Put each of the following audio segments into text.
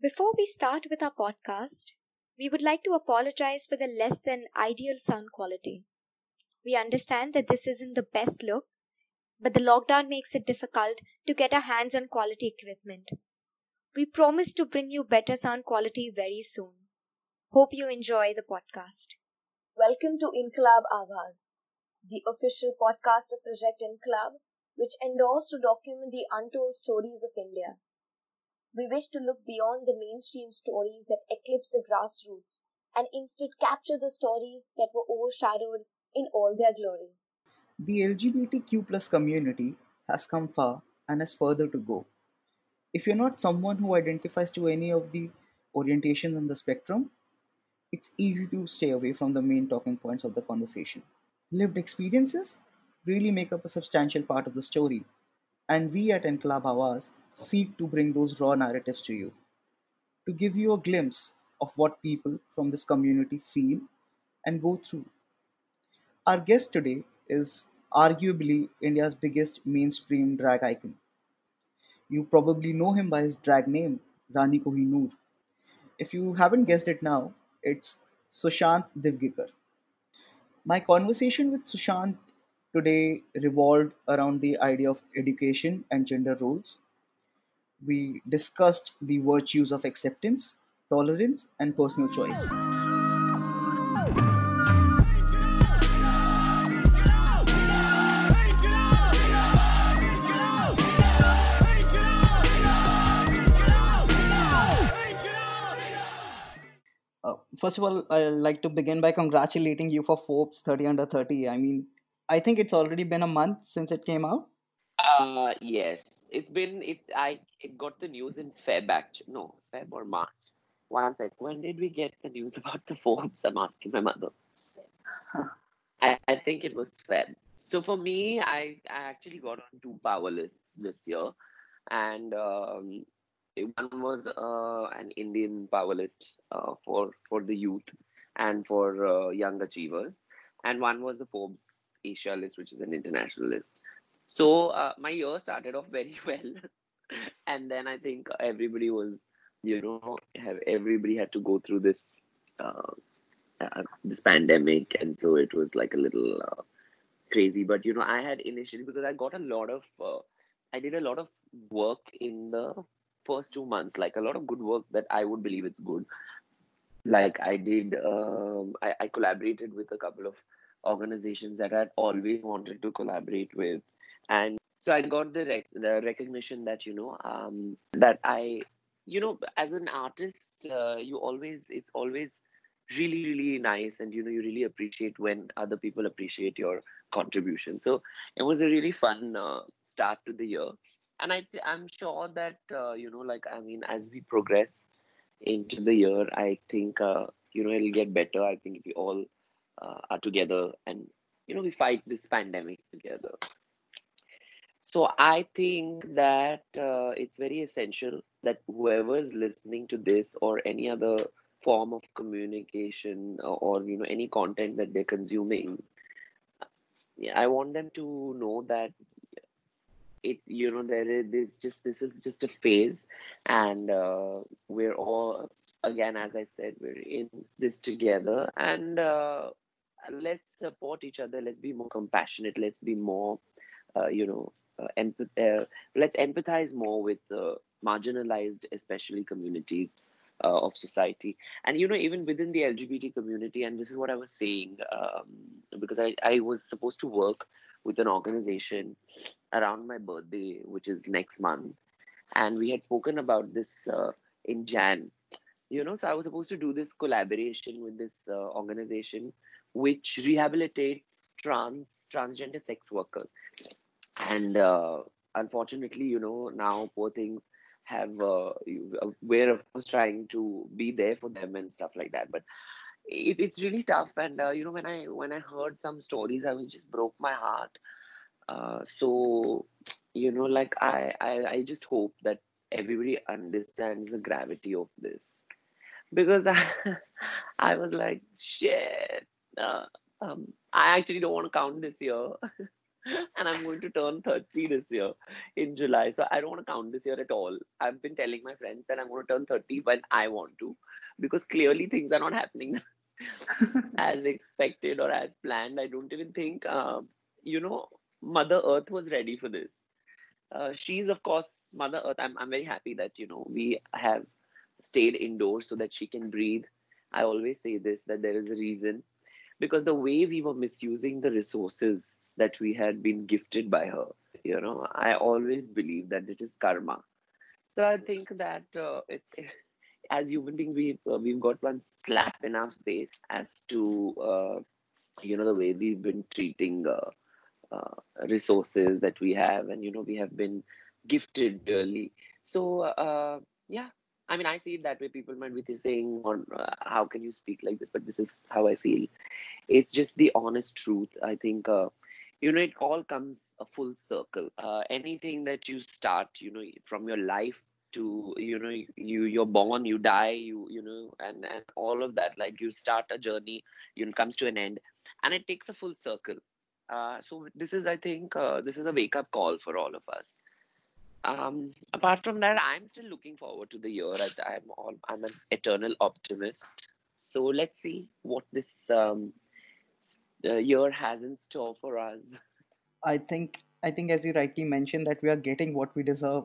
Before we start with our podcast, we would like to apologize for the less than ideal sound quality. We understand that this isn't the best look, but the lockdown makes it difficult to get our hands on quality equipment. We promise to bring you better sound quality very soon. Hope you enjoy the podcast. Welcome to Inkalaab Aawaaz, the official podcast of Project Inkalaab, which endorsed to document the untold stories of India. We wish to look beyond the mainstream stories that eclipse the grassroots and instead capture the stories that were overshadowed in all their glory. The LGBTQ community has come far and has further to go. If you're not someone who identifies to any of the orientations on the spectrum, it's easy to stay away from the main talking points of the conversation. Lived experiences really make up a substantial part of the story, and we at Inkalaab Aawaaz seek to bring those raw narratives to you, to give you a glimpse of what people from this community feel and go through. Our guest today is arguably India's biggest mainstream drag icon. You probably know him by his drag name, Rani Ko-HE-Nur. If you haven't guessed it now, it's Sushant Divgikar. My conversation with Sushant today revolved around the idea of education and gender roles. We discussed the virtues of acceptance, tolerance, and personal choice. Uh, first of all, I'd like to begin by congratulating you for Forbes 30 under 30. I mean, I think it's already been a month since it came out. Uh yes. It's been it I it got the news in Feb actually. No, Feb or March. One sec. When did we get the news about the Forbes? I'm asking my mother. I, I think it was Feb. So for me, I, I actually got on two power lists this year. And um, one was uh, an Indian power list uh, for, for the youth and for uh, young achievers. And one was the Forbes Asia list, which is an international list. So uh, my year started off very well, and then I think everybody was, you know, have everybody had to go through this uh, uh, this pandemic, and so it was like a little uh, crazy. But you know, I had initially because I got a lot of, uh, I did a lot of work in the first two months, like a lot of good work that I would believe it's good. Like I did, um, I, I collaborated with a couple of organizations that I'd always wanted to collaborate with. And so I got the, rec- the recognition that, you know, um, that I, you know, as an artist, uh, you always, it's always really, really nice. And, you know, you really appreciate when other people appreciate your contribution. So it was a really fun uh, start to the year. And I, I'm sure that, uh, you know, like, I mean, as we progress into the year, I think, uh, you know, it'll get better. I think if we all uh, are together and you know we fight this pandemic together. So i think that uh, it's very essential that whoever is listening to this or any other form of communication or, or you know any content that they're consuming yeah, i want them to know that it you know there is just this is just a phase and uh, we're all again as i said we're in this together and uh, let's support each other. Let's be more compassionate. Let's be more uh, you know uh, empath- uh, let's empathize more with the marginalized especially communities uh, of society. And you know even within the lgbt community and this is what i was saying um, because I, I was supposed to work with an organization around my birthday which is next month. And we had spoken about this uh, in jan. You know so i was supposed to do this collaboration with this uh, organization which rehabilitates trans transgender sex workers. And uh, unfortunately you know now poor things have uh, we're of course trying to be there for them and stuff like that. But it, it's really tough. And uh, you know when i when i heard some stories i was just broke my heart. Uh, so you know like I, I i just hope that everybody understands the gravity of this. Because i, I was like shit uh, um, i actually don't want to count this year and I'm going to turn 30 this year in July. So I don't want to count this year at all. I've been telling my friends that I'm going to turn 30 when I want to, because clearly things are not happening as expected or as planned. I don't even think, uh, you know, Mother Earth was ready for this. Uh, she's, of course, Mother Earth. I'm, I'm very happy that, you know, we have stayed indoors so that she can breathe. I always say this that there is a reason because the way we were misusing the resources that we had been gifted by her, you know, I always believe that it is karma. So I think that uh, it's as human beings, we've uh, we've got one slap in our face as to uh, you know the way we've been treating uh, uh, resources that we have, and you know we have been gifted early. So uh, yeah, I mean, I see it that way. People might be saying, or uh, how can you speak like this? But this is how I feel. It's just the honest truth. I think, uh, you know, it all comes a full circle. Uh, anything that you start, you know, from your life to, you know, you you're born, you die, you you know, and and all of that. Like you start a journey, you know, comes to an end, and it takes a full circle. Uh, so this is, I think, uh, this is a wake up call for all of us um, apart from that, I'm still looking forward to the year. I, am all, I'm an eternal optimist. So let's see what this um, uh, year has in store for us. I think I think as you rightly mentioned that we are getting what we deserve,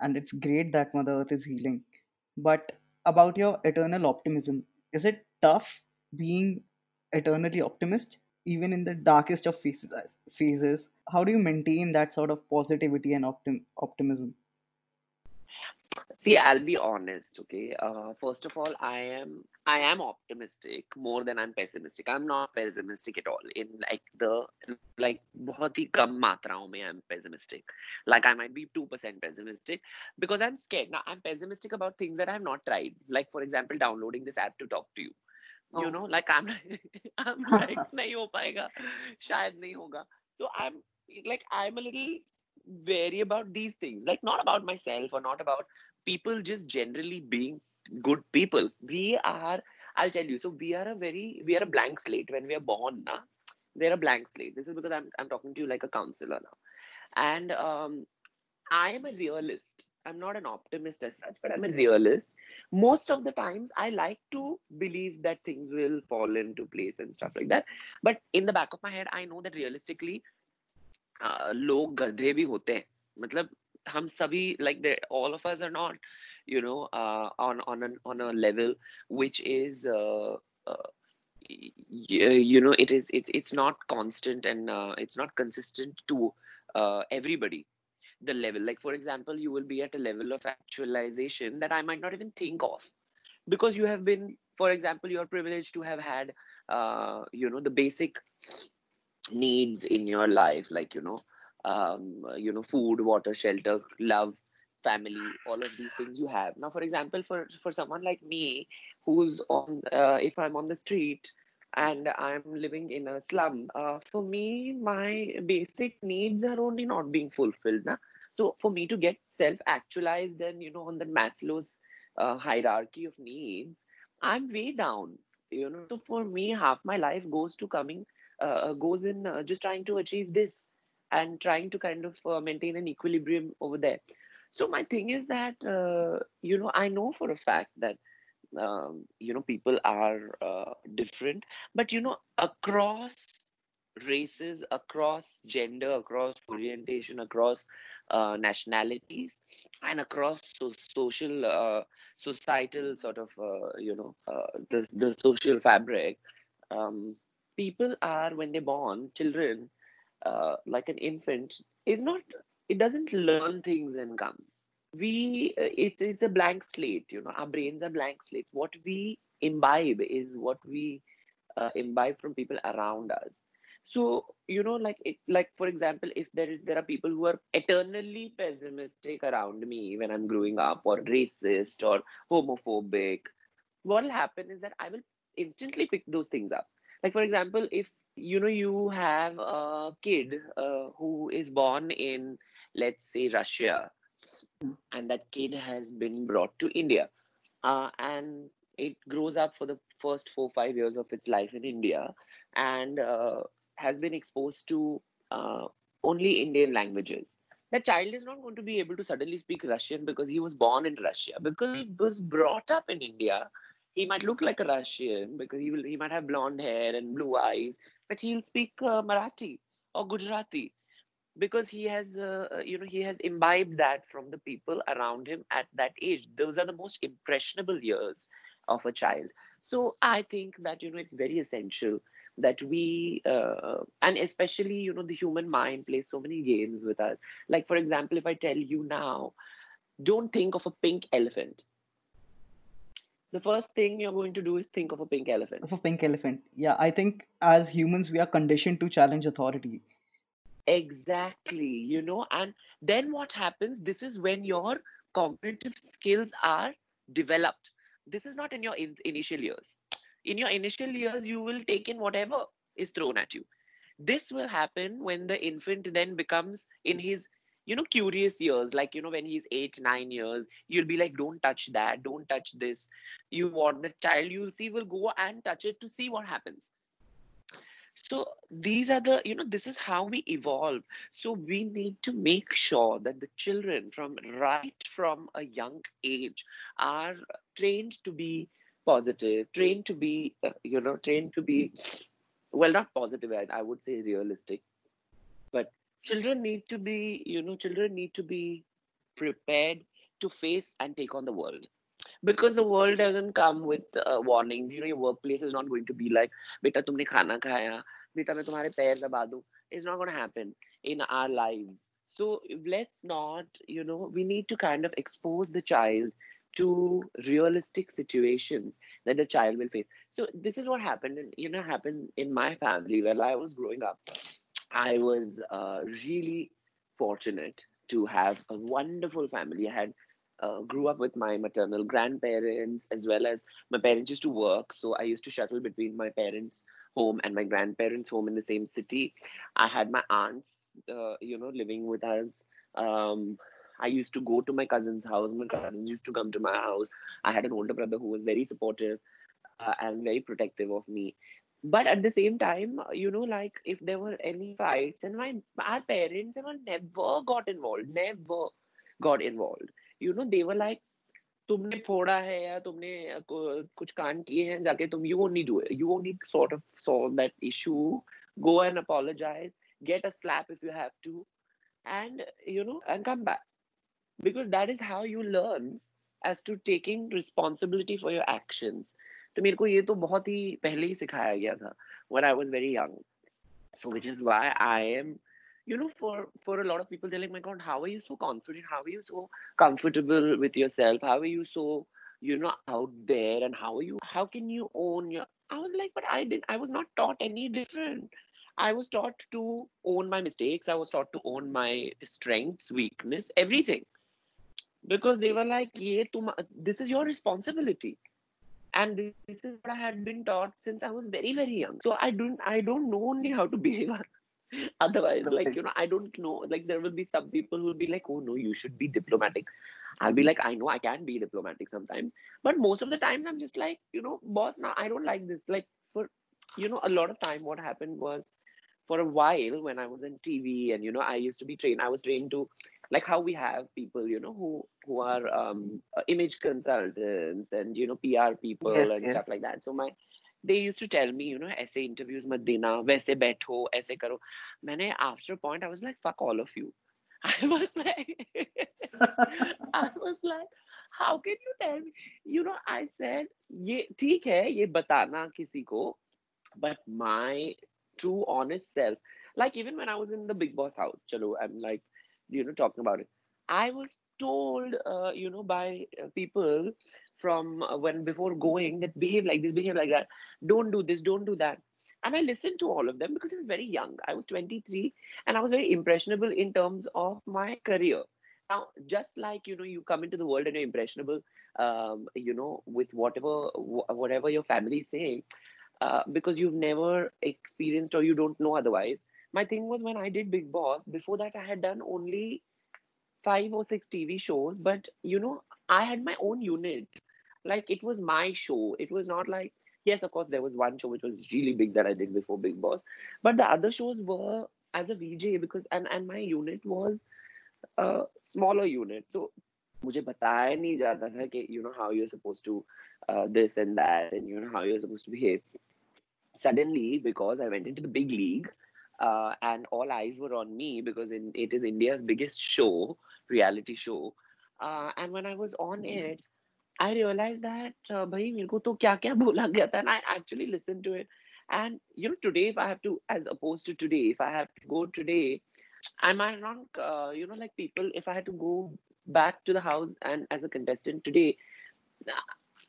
and it's great that Mother Earth is healing. But about your eternal optimism, is it tough being eternally optimist? Even in the darkest of phases, phases how do you maintain that sort of positivity and optim- optimism? See i'll be honest okay? Uh, first of all i am i am optimistic more than i'm pessimistic. I'm not pessimistic at all. In like the like bahut hi kam matraon mein i'm pessimistic. Like i might be 2% pessimistic because i'm scared. Now i'm pessimistic about things that i have not tried. Like for example downloading this app to talk to you you oh. know like i'm i'm like nahi ho payega shayad nahi hoga so i'm like i'm a little wary about these things like not about myself or not about people just generally being good people. We are i'll tell you so we are a very we are a blank slate. When we are born na? we're a blank slate. This is because i'm, I'm talking to you like a counselor now. And um, i am a realist I'm not an optimist as such, but I'm a realist. Most of the times, I like to believe that things will fall into place and stuff like that. But in the back of my head, I know that realistically, uh, लोग गधे भी होते हैं मतलब हम सभी like all of us are not you know uh, on on an, on a level which is uh, uh, you know it is it's it's not constant and uh, it's not consistent to uh, everybody the level. Like for example you will be at a level of actualization that i might not even think of. Because you have been for example you're privileged to have had uh, you know the basic needs in your life like you know um, you know food water shelter love family all of these things you have. Now for example for for someone like me who's on uh, if i'm on the street and i'm living in a slum uh, for me my basic needs are only not being fulfilled na? So for me to get self actualized and you know on the maslow's uh, hierarchy of needs i'm way down you know. So for me half my life goes to coming uh, goes in uh, just trying to achieve this and trying to kind of uh, maintain an equilibrium over there. So my thing is that uh, you know i know for a fact that um, you know people are uh, different but you know across races across gender across orientation across uh, nationalities and across so- social uh, societal sort of uh, you know uh, the, the social fabric um, people are when they're born children uh, like an infant is not it doesn't learn things and come. We it's it's a blank slate you know our brains are blank slates. What we imbibe is what we imbibe from people around us so you know like it like for example if there is there are people who are eternally pessimistic around me when i'm growing up or racist or homophobic what will happen is that i will instantly pick those things up like for example if you know you have a kid uh, who is born in let's say russia and that kid has been brought to India. Uh, and it grows up for the first four five years of its life in India, and uh, has been exposed to uh, only Indian languages. The child is not going to be able to suddenly speak Russian because he was born in Russia, because he was brought up in India. He might look like a Russian because he will he might have blonde hair and blue eyes, but he'll speak uh, Marathi or Gujarati because he has uh, uh, you know he has imbibed that from the people around him at that age those are the most impressionable years of a child so i think that you know it's very essential that we uh, and especially you know the human mind plays so many games with us. Like for example if i tell you now don't think of a pink elephant. The first thing you're going to do is think of a pink elephant. Of a pink elephant. Yeah i think as humans we are conditioned to challenge authority. Exactly you know and then what happens this is when your cognitive skills are developed this is not in your in- initial years. In your initial years you will take in whatever is thrown at you. This will happen when the infant then becomes in his you know curious years like you know when he's 8 9 years you'll be like don't touch that don't touch this. You want the child you'll see will go and touch it to see what happens so these are the you know this is how we evolve. So we need to make sure that the children from right from a young age are trained to be positive trained to be uh, you know trained to be well not positive I, I would say realistic but children need to be you know children need to be prepared to face and take on the world because the world doesn't come with uh, warnings. You know your workplace is not going to be like beta tumne khana khaya beta main tumhare pair daba it's not going to happen in our lives. So let's not you know we need to kind of expose the child to realistic situations that the child will face. So this is what happened and you know happened in my family while i was growing up. I was uh, really fortunate to have a wonderful family. I had uh, grew up with my maternal grandparents as well as my parents used to work. So i used to shuttle between my parents home and my grandparents home in the same city. I had my aunts uh, you know living with us. Um, i used to go to my cousin's house. My cousins used to come to my house. I had an older brother who was very supportive uh, and very protective of me. But at the same time you know like if there were any fights and my our parents and all never got involved never got involved you know they like तुमने फोड़ा है या तुमने कुछ कांड किए हैं जाके तुम you only do you only sort of solve that issue go and apologize get a slap if you have to and you know and come back because that is how you learn as to taking responsibility for your actions तो मेरे को ये तो बहुत ही पहले ही सिखाया गया था when I was very young so which is why I am you know for for a lot of people they're like my god how are you so confident? How are you so comfortable with yourself? How are you so you know out there? And how are you how can you own your i was like but i didn't i was not taught any different. I was taught to own my mistakes. I was taught to own my strengths weakness everything. Because they were like yeah this is your responsibility. And this is what i had been taught since i was very very young. So i don't i don't know only how to behave otherwise like you know i don't know. Like there will be some people who will be like oh no you should be diplomatic. I'll be like i know i can be diplomatic sometimes. But most of the times i'm just like you know boss now i don't like this. Like for you know a lot of time what happened was for a while when i was in tv and you know i used to be trained i was trained to like how we have people you know who who are um, image consultants and you know pr people yes, and yes. stuff like that. So my they use to tell me you know ऐसे interviews मत देना वैसे बैठो ऐसे करो। मैंने after point I was like fuck all of you I was like I was like how can you tell you know I said ये ठीक है ये बताना किसी को but my true honest self like even when i was in the big boss house chalo i'm like you know talking about it i was told uh, you know by uh, people from uh, when before going that behave like this, behave like that, don't do this, don't do that. And I listened to all of them because I was very young. I was 23 and I was very impressionable in terms of my career. Now, just like you know, you come into the world and you're impressionable, um, you know, with whatever whatever your family is saying, uh, because you've never experienced or you don't know otherwise. My thing was when I did Bigg Boss. Before that, I had done only five or six TV shows, but you know, I had my own unit like it was my show. It was not like yes, of course there was one show which was really big that I did before Bigg Boss, but the other shows were as a VJ because and and my unit was a smaller unit, so मुझे बताया नहीं जाता था कि you know how you're supposed to uh, this and that and you know how you're supposed to behave. Suddenly, because I went into the big league. Uh, and all eyes were on me because in, it is India's biggest show, reality show. Uh, and when I was on mm-hmm. it, I realized that, uh, bhai, mere to kya kya bola gaya tha, and I actually listened to it. And you know, today, if I have to, as opposed to today, if I have to go today, I might not, uh, you know, like people, if I had to go back to the house and as a contestant today, uh,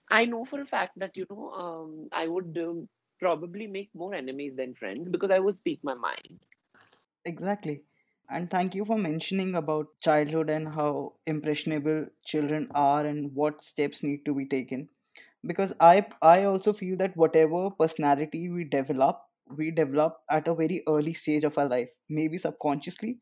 I know for a fact that, you know, um, I would um, probably make more enemies than friends because I would speak my mind. Exactly. And thank you for mentioning about childhood and how impressionable children are and what steps need to be taken. Because I I also feel that whatever personality we develop, we develop at a very early stage of our life, maybe subconsciously,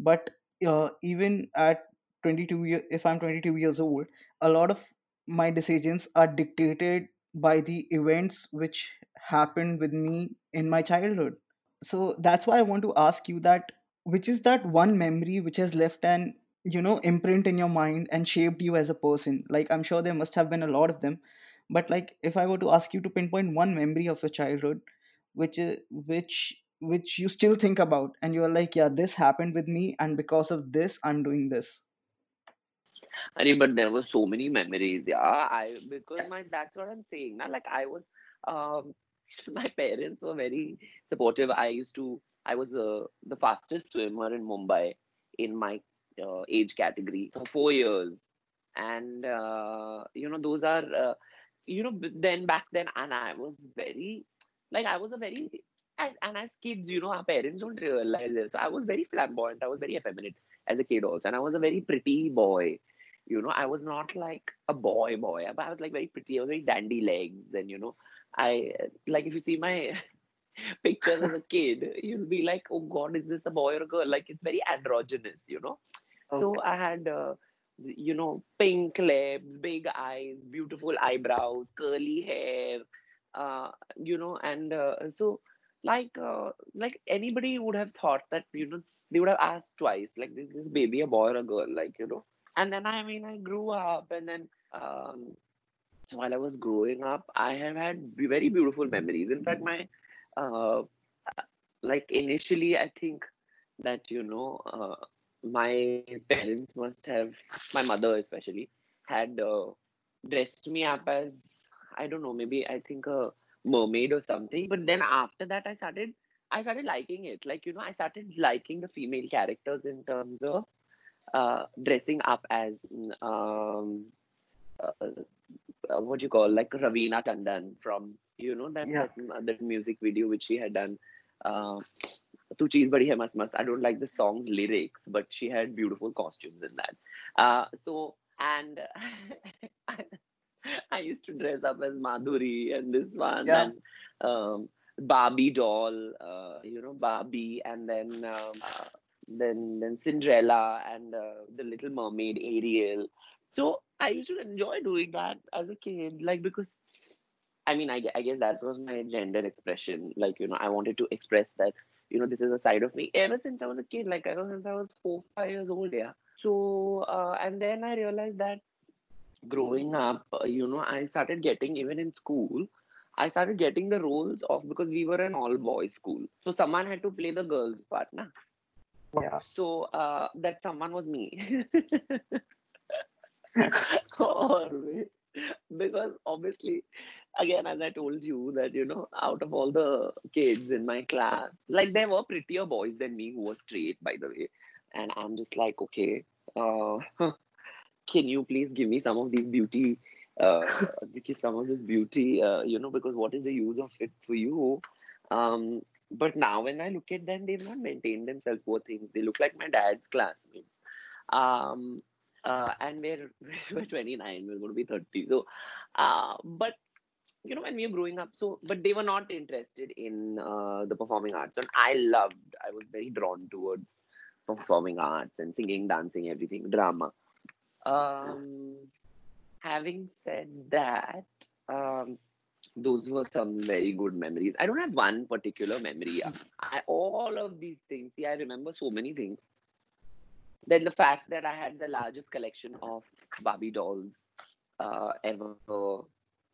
but uh, even at 22 year, if I'm 22 years old, a lot of my decisions are dictated by the events which happened with me in my childhood so that's why i want to ask you that which is that one memory which has left an you know imprint in your mind and shaped you as a person like i'm sure there must have been a lot of them but like if i were to ask you to pinpoint one memory of your childhood which is which which you still think about and you're like yeah this happened with me and because of this i'm doing this Arey, but there were so many memories, yeah. I because my that's what I'm saying. Now, like I was, um, my parents were very supportive. I used to, I was uh, the fastest swimmer in Mumbai in my uh, age category for four years, and uh, you know those are, uh, you know, then back then, and I was very, like I was a very. As, and as kids, you know, our parents don't realize this. So I was very flamboyant. I was very effeminate as a kid also. And I was a very pretty boy you know i was not like a boy boy but i was like very pretty i was very dandy legs and you know i like if you see my pictures as a kid you'll be like oh god is this a boy or a girl like it's very androgynous you know okay. so i had uh, you know pink lips big eyes beautiful eyebrows curly hair uh, you know and uh, so like uh, like anybody would have thought that you know they would have asked twice like is this baby a boy or a girl like you know and then I mean I grew up, and then um, so while I was growing up, I have had very beautiful memories. In fact, my uh, like initially, I think that you know uh, my parents must have my mother especially had uh, dressed me up as I don't know maybe I think a mermaid or something. But then after that, I started I started liking it. Like you know, I started liking the female characters in terms of uh, dressing up as um, uh, uh, what do you call like Raveena Tandon from you know that yeah. that, that, music video which she had done. Uh, Tu Cheez Badi Hai Mast Mast. I don't like the song's lyrics, but she had beautiful costumes in that. Uh, so and I, I used to dress up as Madhuri and this one yeah. and um, Barbie doll, uh, you know Barbie, and then um, uh, then then Cinderella and uh, the Little Mermaid, Ariel. So I used to enjoy doing that as a kid, like because I mean, I, I guess that was my gender expression. Like you know, I wanted to express that you know this is a side of me ever since I was a kid. Like ever since I was four five years old, yeah. So uh, and then I realized that growing up, uh, you know, I started getting even in school. I started getting the roles of because we were an all boys school. So someone had to play the girls' part, na? Yeah. So uh, that someone was me. Always. Because obviously, again, as I told you, that you know, out of all the kids in my class, like there were prettier boys than me who were straight, by the way. And I'm just like, okay, uh, can you please give me some of these beauty, uh, some of this beauty, uh, you know, because what is the use of it for you? Um, but now when I look at them, they've not maintained themselves, poor things. They look like my dad's classmates. Um, uh, and we're, we're 29, we're going to be 30. So, uh, but you know, when we were growing up, so, but they were not interested in uh, the performing arts. And I loved, I was very drawn towards performing arts and singing, dancing, everything, drama. Um, having said that, um, those were some very good memories. I don't have one particular memory. I, all of these things, see, I remember so many things. Then the fact that I had the largest collection of Barbie dolls uh, ever.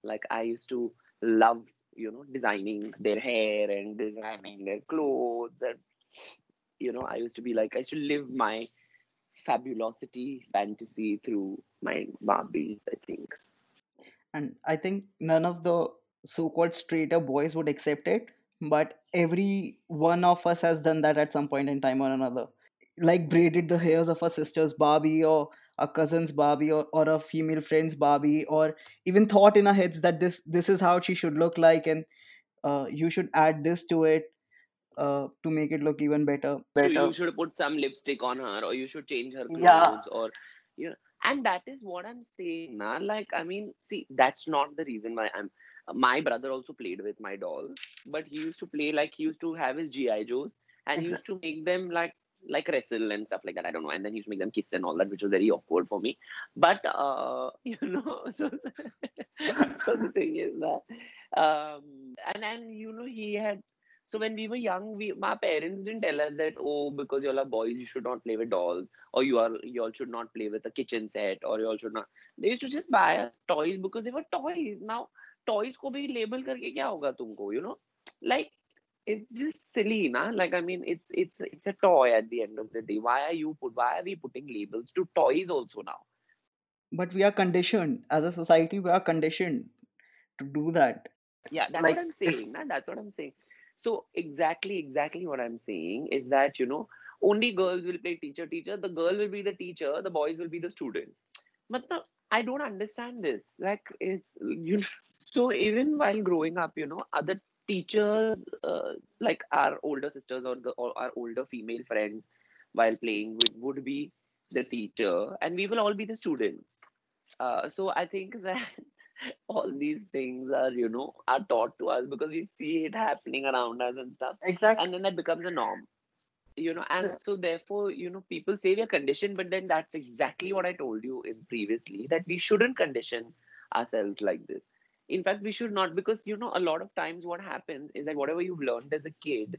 Like I used to love, you know, designing their hair and designing their clothes, and you know, I used to be like, I used to live my fabulosity fantasy through my Barbies. I think. And I think none of the so-called straighter boys would accept it, but every one of us has done that at some point in time or another. Like braided the hairs of our sister's Barbie or a cousin's Barbie or, or a female friend's Barbie, or even thought in our heads that this this is how she should look like, and uh, you should add this to it uh, to make it look even better. So you should put some lipstick on her, or you should change her clothes, Yeah. or you know. And that is what I'm saying, now. Like, I mean, see, that's not the reason why I'm. My brother also played with my dolls, but he used to play like he used to have his GI Joes, and he used to make them like like wrestle and stuff like that. I don't know, and then he used to make them kiss and all that, which was very awkward for me. But uh, you know, so so the thing is that, um, and then you know, he had so when we were young, we my parents didn't tell us that oh because you all are boys you should not play with dolls or you are you all should not play with a kitchen set or you all should not. They used to just buy us toys because they were toys. Now toys को भी label करके क्या होगा तुमको you know like it's just silly na like I mean it's it's it's a toy at the end of the day. Why are you put why are we putting labels to toys also now? But we are conditioned as a society. We are conditioned to do that. Yeah, that's Like, what I'm saying. na, That's what I'm saying. So exactly, exactly what I'm saying is that you know only girls will play teacher teacher. The girl will be the teacher. The boys will be the students. But I don't understand this. Like it's you. know, So even while growing up, you know, other teachers uh, like our older sisters or the or our older female friends while playing would, would be the teacher, and we will all be the students. Uh, so I think that all these things are you know are taught to us because we see it happening around us and stuff Exactly. and then that becomes a norm you know and so therefore you know people say we are conditioned but then that's exactly what i told you in previously that we shouldn't condition ourselves like this in fact we should not because you know a lot of times what happens is that whatever you've learned as a kid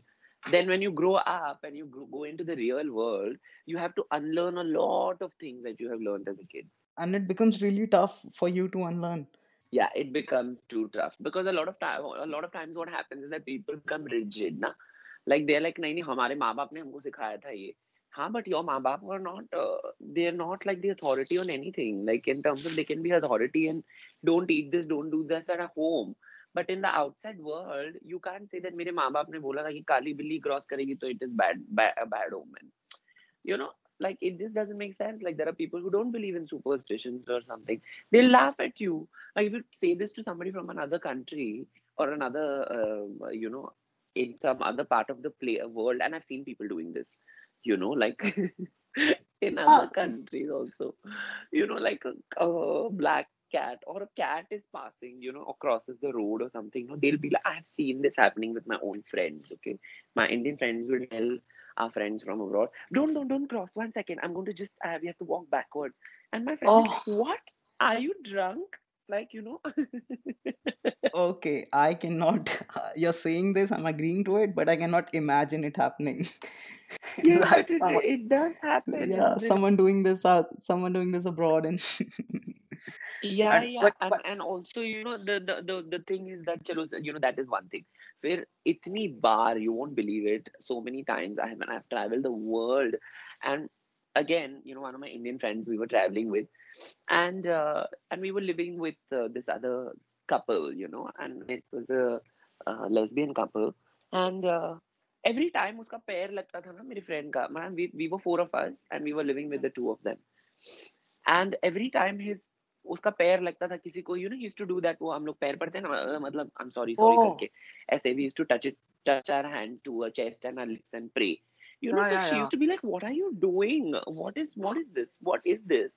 then when you grow up and you go into the real world you have to unlearn a lot of things that you have learned as a kid. And it becomes really tough for you to unlearn. Yeah it becomes too tough. Because a lot of time a lot of times what happens is that people become rigid na? like they're like nahi nahi hamare maa baap ne humko sikhaya tha ye हाँ but your माँ बाप are not uh, they're not like the authority on anything like in terms of they can be authority and don't eat this don't do this at home but in the outside world you can't say that मेरे माँ बाप ने बोला था कि काली बिल्ली cross करेगी तो it is bad, bad a bad omen you know like it just doesn't make sense like there are people who don't believe in superstitions or something they'll laugh at you like if you say this to somebody from another country or another uh, you know in some other part of the play world and i've seen people doing this you know like in other countries also. You know like a, a black cat or a cat is passing you know or crosses the road or something you know, they'll be like i've seen this happening with my own friends okay? My indian friends will tell our friends from abroad don't don't don't cross. One second. I'm going to just uh, we have to walk backwards. And my friend is like what? Are you drunk like you know Okay, I cannot. You're saying this, I'm agreeing to it, but I cannot imagine it happening. yeah Like but it, someone, it does happen yeah, someone doing this out, someone doing this abroad, and Yeah, and yeah, but and but and also you know the the the, the thing is that chalo, you know that is one thing. Where itni bar you won't believe it. So many times I have I've traveled the world, and again you know one of my Indian friends we were traveling with, and uh, and we were living with uh, this other couple, you know, and it was a, uh lesbian couple, and uh, every time उसका पैर लगता था ना मेरी friend का, man, we we were four of us and we were living with the two of them, and every time his उसका पैर लगता था किसी को you know use to do that वो हम लोग पैर पड़ते हैं ना अ, मतलब I am sorry sorry oh, करके ऐसे we use to touch it touch our hand to a chest and our lips and pray you know yeah, so yeah, she used to be like what are you doing? What is what is this? What is this?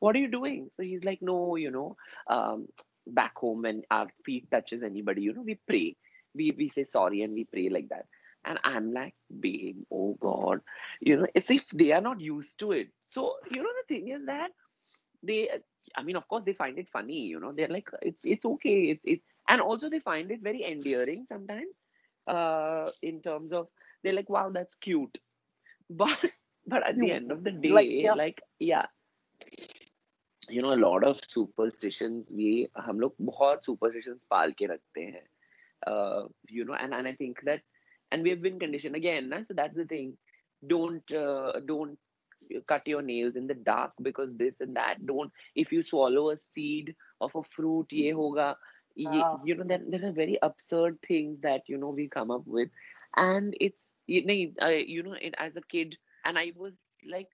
What are you doing? So he's like no you know um, back home when our feet touches anybody you know we pray. We we say sorry and we pray like that. And i'm like babe oh god. You know as if they are not used to it. So you know the thing is that they i mean of course they find it funny you know. They're like it's it's okay. It's it and also they find it very endearing sometimes uh, in terms of they're like wow that's cute but but at the end of the day Like, yeah. like yeah you know a lot of superstitions we हम लोग बहुत superstitions पाल के रखते हैं uh, you know and and I think that and we have been conditioned again na? so that's the thing don't uh, don't cut your nails in the dark because this and that don't if you swallow a seed of a fruit ye hoga ye, Ah. you know there, there are very absurd things that you know we come up with and it's you know, uh, you know it, as a kid and i was like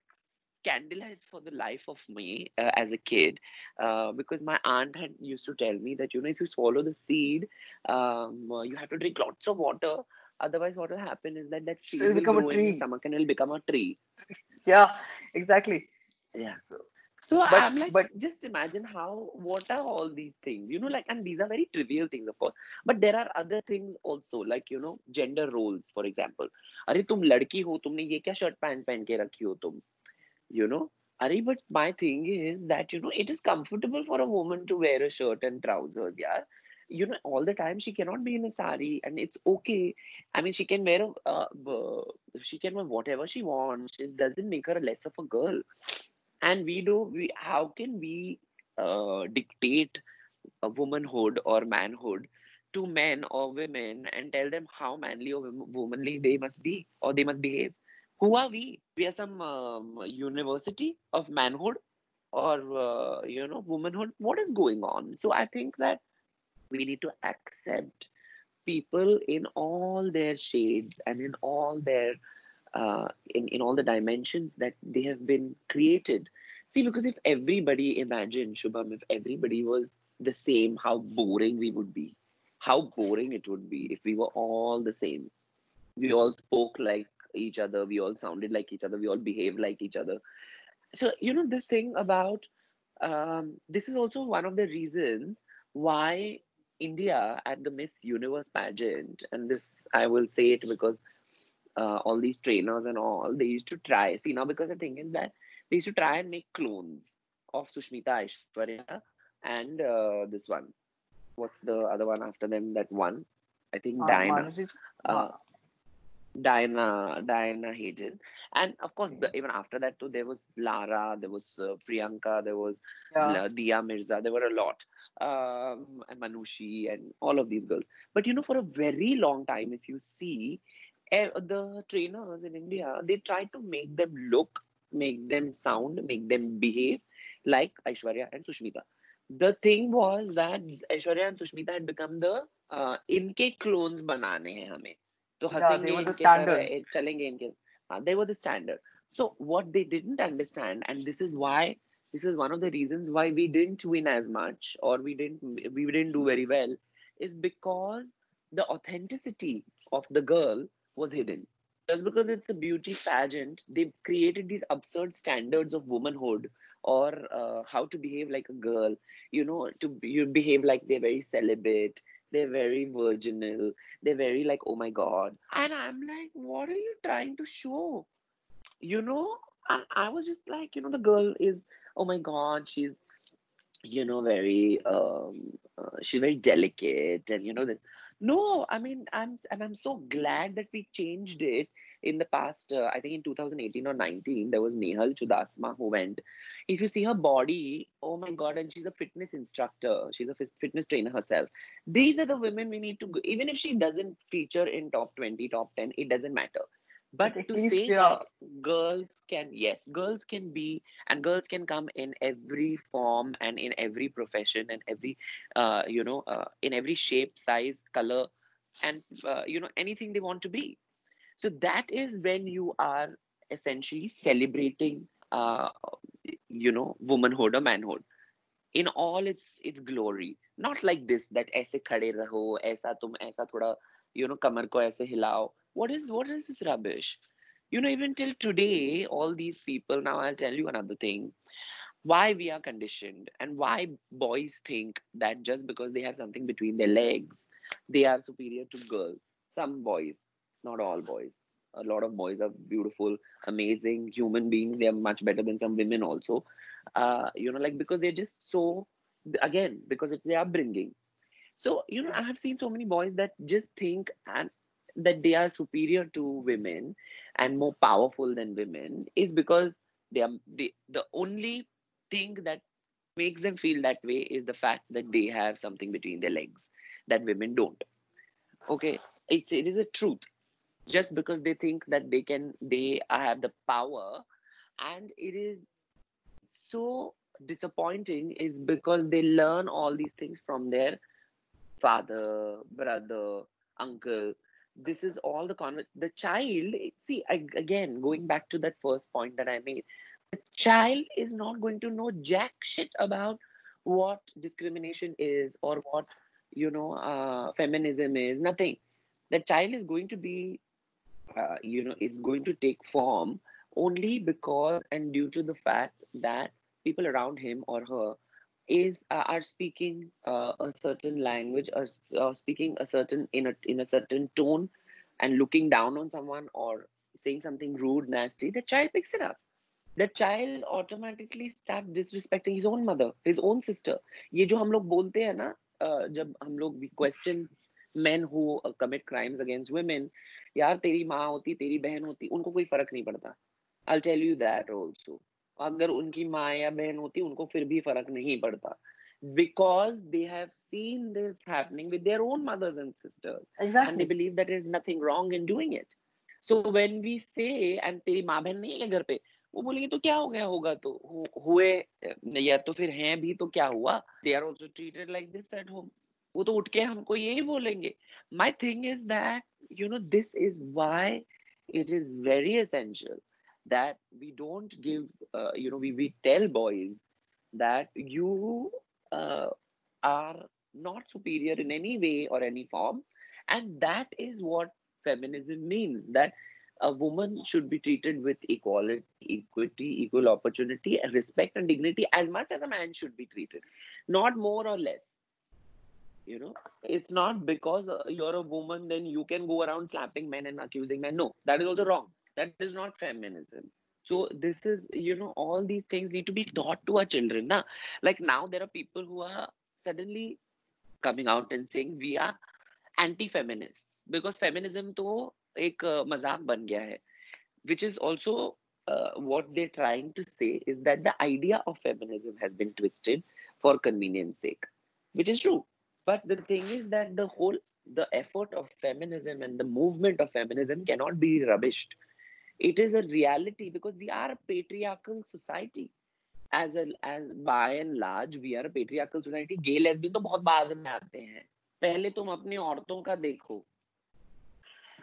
scandalized for the life of me uh, as a kid uh, because my aunt had used to tell me that you know if you swallow the seed um, uh, you have to drink lots of water otherwise what will happen is that that seed will become a grow in your tree. stomach and it'll become a tree Yeah, exactly. yeah. So But- I'm like, but- just imagine how, what are all these things? You know, like, and these are very trivial things, of course. But there are other things also, like, you know, gender roles, for example. अरे तुम लड़की हो तुमने ये क्या shirt pant पहन के रखी हो तुम you know अरे but my thing is that you know it is comfortable for a woman to wear a shirt and trousers yeah you know all the time she cannot be in a sari and it's okay I mean she can wear a uh, b- she can wear whatever she wants it doesn't make her less of a girl and we do we how can we uh, dictate a womanhood or manhood to men or women and tell them how manly or womanly they must be or they must behave? Who are we? We are some um, university of manhood or uh, you know womanhood. What is going on? So i think that we need to accept people in all their shades and in all their uh, in, in all the dimensions that they have been created. See because if everybody imagine shubham if everybody was the same how boring we would be. How boring it would be if we were all the same. We all spoke like each other. We all sounded like each other. We all behaved like each other. So you know this thing about um, this is also one of the reasons why india at the miss universe pageant and this i will say it because uh, all these trainers and all they used to try. See now because the thing is that they used to try and make clones of sushmita aishwarya and uh, this one. What's the other one after them? That one. I think Uh, Diana. Uh, Diana, Diana Hayden, and of course, the, even after that too, there was Lara, there was uh, Priyanka, there was yeah. Dia Mirza, there were a lot, um, and Manushi, and all of these girls. But you know, for a very long time, if you see, the trainers in India, they tried to make them look, make them sound, make them behave like Aishwarya and Sushmita. The thing was that Aishwarya and Sushmita had become the uh, इनके clones बनाने हैं हमें तो Yeah, हंसेंगे they were the इनके तरह standard. ए- चलेंगे इनके हाँ, they were the standard so what they didn't understand and this is why this is one of the reasons why we didn't win as much or we didn't we didn't do very well is because the authenticity of the girl was hidden. Just because it's a beauty pageant they've created these absurd standards of womanhood or uh, how to behave like a girl you know to you behave like they're very celibate they're very virginal they're very like oh my god. And i'm like what are you trying to show? You know? I was just like you know the girl is oh my god she's you know very um uh, she's very delicate and you know that no i mean i'm and i'm so glad that we changed it in the past uh, i think in 2018 or 19 there was nehal chudasama who went. If you see her body oh my god and she's a fitness instructor. She's a fitness trainer herself. These are the women we need to even if she doesn't feature in top 20 top 10 it doesn't matter but, to say yeah. that girls can, yes, girls can be, and girls can come in every form and in every profession and every, uh, you know, uh, in every shape, size, color, and, uh, you know, anything they want to be. So that is when you are essentially celebrating, uh, you know, womanhood or manhood in all its its glory. Not like this, that aise khade raho, aisa tum, aisa thoda, you know, kamar ko aise hilao what is what is this rubbish? You know even till today all these people now i'll tell you another thing. Why we are conditioned and why boys think that just because they have something between their legs they are superior to girls. Some boys not all boys. A lot of boys are beautiful amazing human beings. They are much better than some women also. Uh, you know like because they're just so again because it's their upbringing. So you know i have seen so many boys that just think and that they are superior to women and more powerful than women is because they are the the only thing that makes them feel that way is the fact that they have something between their legs that women don't. Okay? It's it is a truth. Just because they think that they can they have the power and it is so disappointing is because they learn all these things from their father brother uncle this is all the con the child see I, again going back to that first point that i made the child is not going to know jack shit about what discrimination is or what you know uh, feminism is nothing. The child is going to be uh, you know is going to take form only because and due to the fact that people around him or her is uh, are speaking uh, a certain language or, or speaking a certain in a in a certain tone and looking down on someone or saying something rude nasty the child picks it up the child automatically start disrespecting his own mother his own sister ये जो हम लोग बोलते हैं ना uh, जब हम लोग we question men who uh, commit crimes against women यार तेरी माँ होती तेरी बहन होती उनको कोई फ़र्क नहीं पड़ता I'll tell you that also अगर उनकी माँ या बहन होती उनको फिर भी फ़र्क नहीं पड़ता because they have seen this happening with their own mothers and sisters exactly and they believe that there is nothing wrong in doing it so when we say and तेरी माँ बहन नहीं है घर पे वो बोलेंगे तो क्या हो गया होगा तो हु- हुए या तो फिर हैं भी तो क्या हुआ they are also treated like this at home वो तो उठ के हमको यही बोलेंगे my thing is that you know this is why it is very essential that we don't give uh, you know we, we tell boys that you uh, are not superior in any way or any form. And that is what feminism means that a woman should be treated with equality equity equal opportunity and respect and dignity as much as a man should be treated. Not more or less. You know it's not because uh, you're a woman then you can go around slapping men and accusing men. No that is also wrong that is not feminism so this is you know all these things need to be taught to our children na? like now there are people who are suddenly coming out and saying we are anti-feminists because feminism to एक uh, मजाक बन गया है which is also uh, what they're trying to say is that the idea of feminism has been twisted for convenience sake which is true but the thing is that the whole the effort of feminism and the movement of feminism cannot be rubbished it is a reality because we are a patriarchal society as a as by and large we are a patriarchal society gay lesbian तो बहुत बाद में आते हैं पहले तुम अपनी औरतों का देखो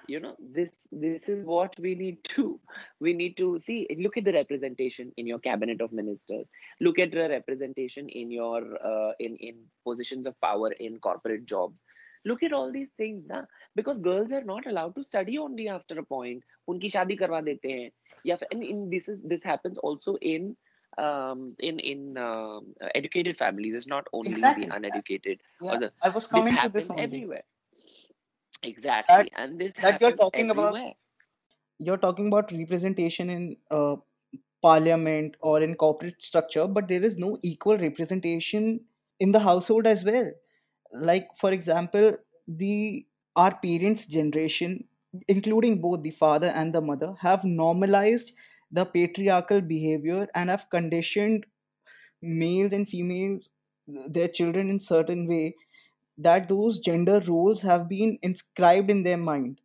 you know this this is what we need to we need to see look at the representation in your cabinet of ministers look at the representation in your uh, in in positions of power in corporate jobs look at all these things na because girls are not allowed to study only after a point उनकी शादी करवा देते हैं या फिर and in this is this happens also in um in in um, educated families it's not only Exactly. the uneducated yeah or the i was this coming to happens this only everywhere exactly and this that you're happens talking about- everywhere you're talking about representation in uh, parliament or in corporate structure but there is no equal representation in the household as well like for example the our parents generation including both the father and the mother have normalized the patriarchal behavior and have conditioned males and females their children in certain way that those gender roles have been inscribed in their mind.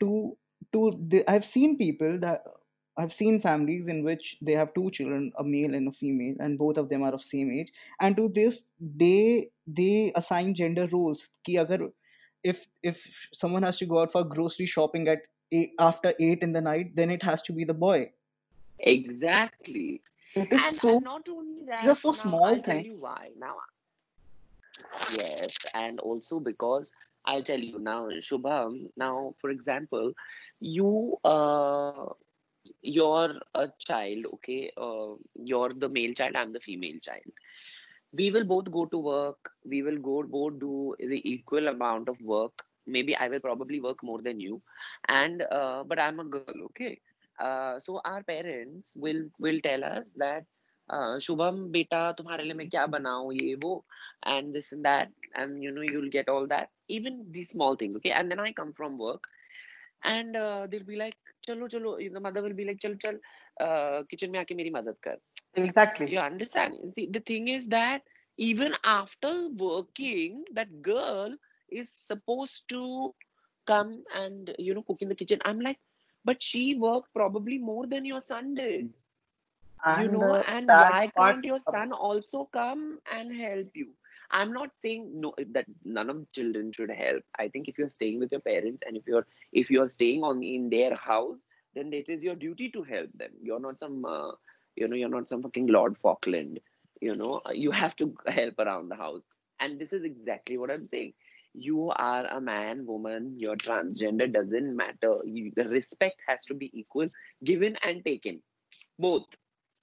To to the, i've seen people that i've seen families in which they have two children a male and a female and both of them are of same age. And to this they they assign gender roles. Ki agar if if someone has to go out for grocery shopping at eight, after 8 in the night then it has to be the boy. Exactly. It is and, so and not only that these are so small i'll tell things. you why. Now yes and also because i'll tell you now shubham now for example you uh you're a child okay uh, you're the male child i'm the female child we will both go to work we will go both do the equal amount of work maybe i will probably work more than you and uh, but i'm a girl okay uh, so our parents will will tell us that uh, shubham beta तुम्हारे लिए मैं क्या बनाऊं ये वो and this and that and you know you'll get all that even these small things okay and then i come from work and uh, they'll be like chalo the mother will be like chal chal uh, kitchen mein aake meri madad kar exactly you understand the, the thing is that even after working that girl is supposed to come and you know cook in the kitchen i'm like but she worked probably more than your son did and you know and why can't your son also come and help you i'm not saying no that none of the children should help. I think if you're staying with your parents and if you're if you're staying on in their house then it is your duty to help them. You're not some uh, you know you're not some fucking lord falkland you know. You have to help around the house. And this is exactly what i'm saying. You are a man woman you're transgender doesn't matter. You, the respect has to be equal given and taken. Both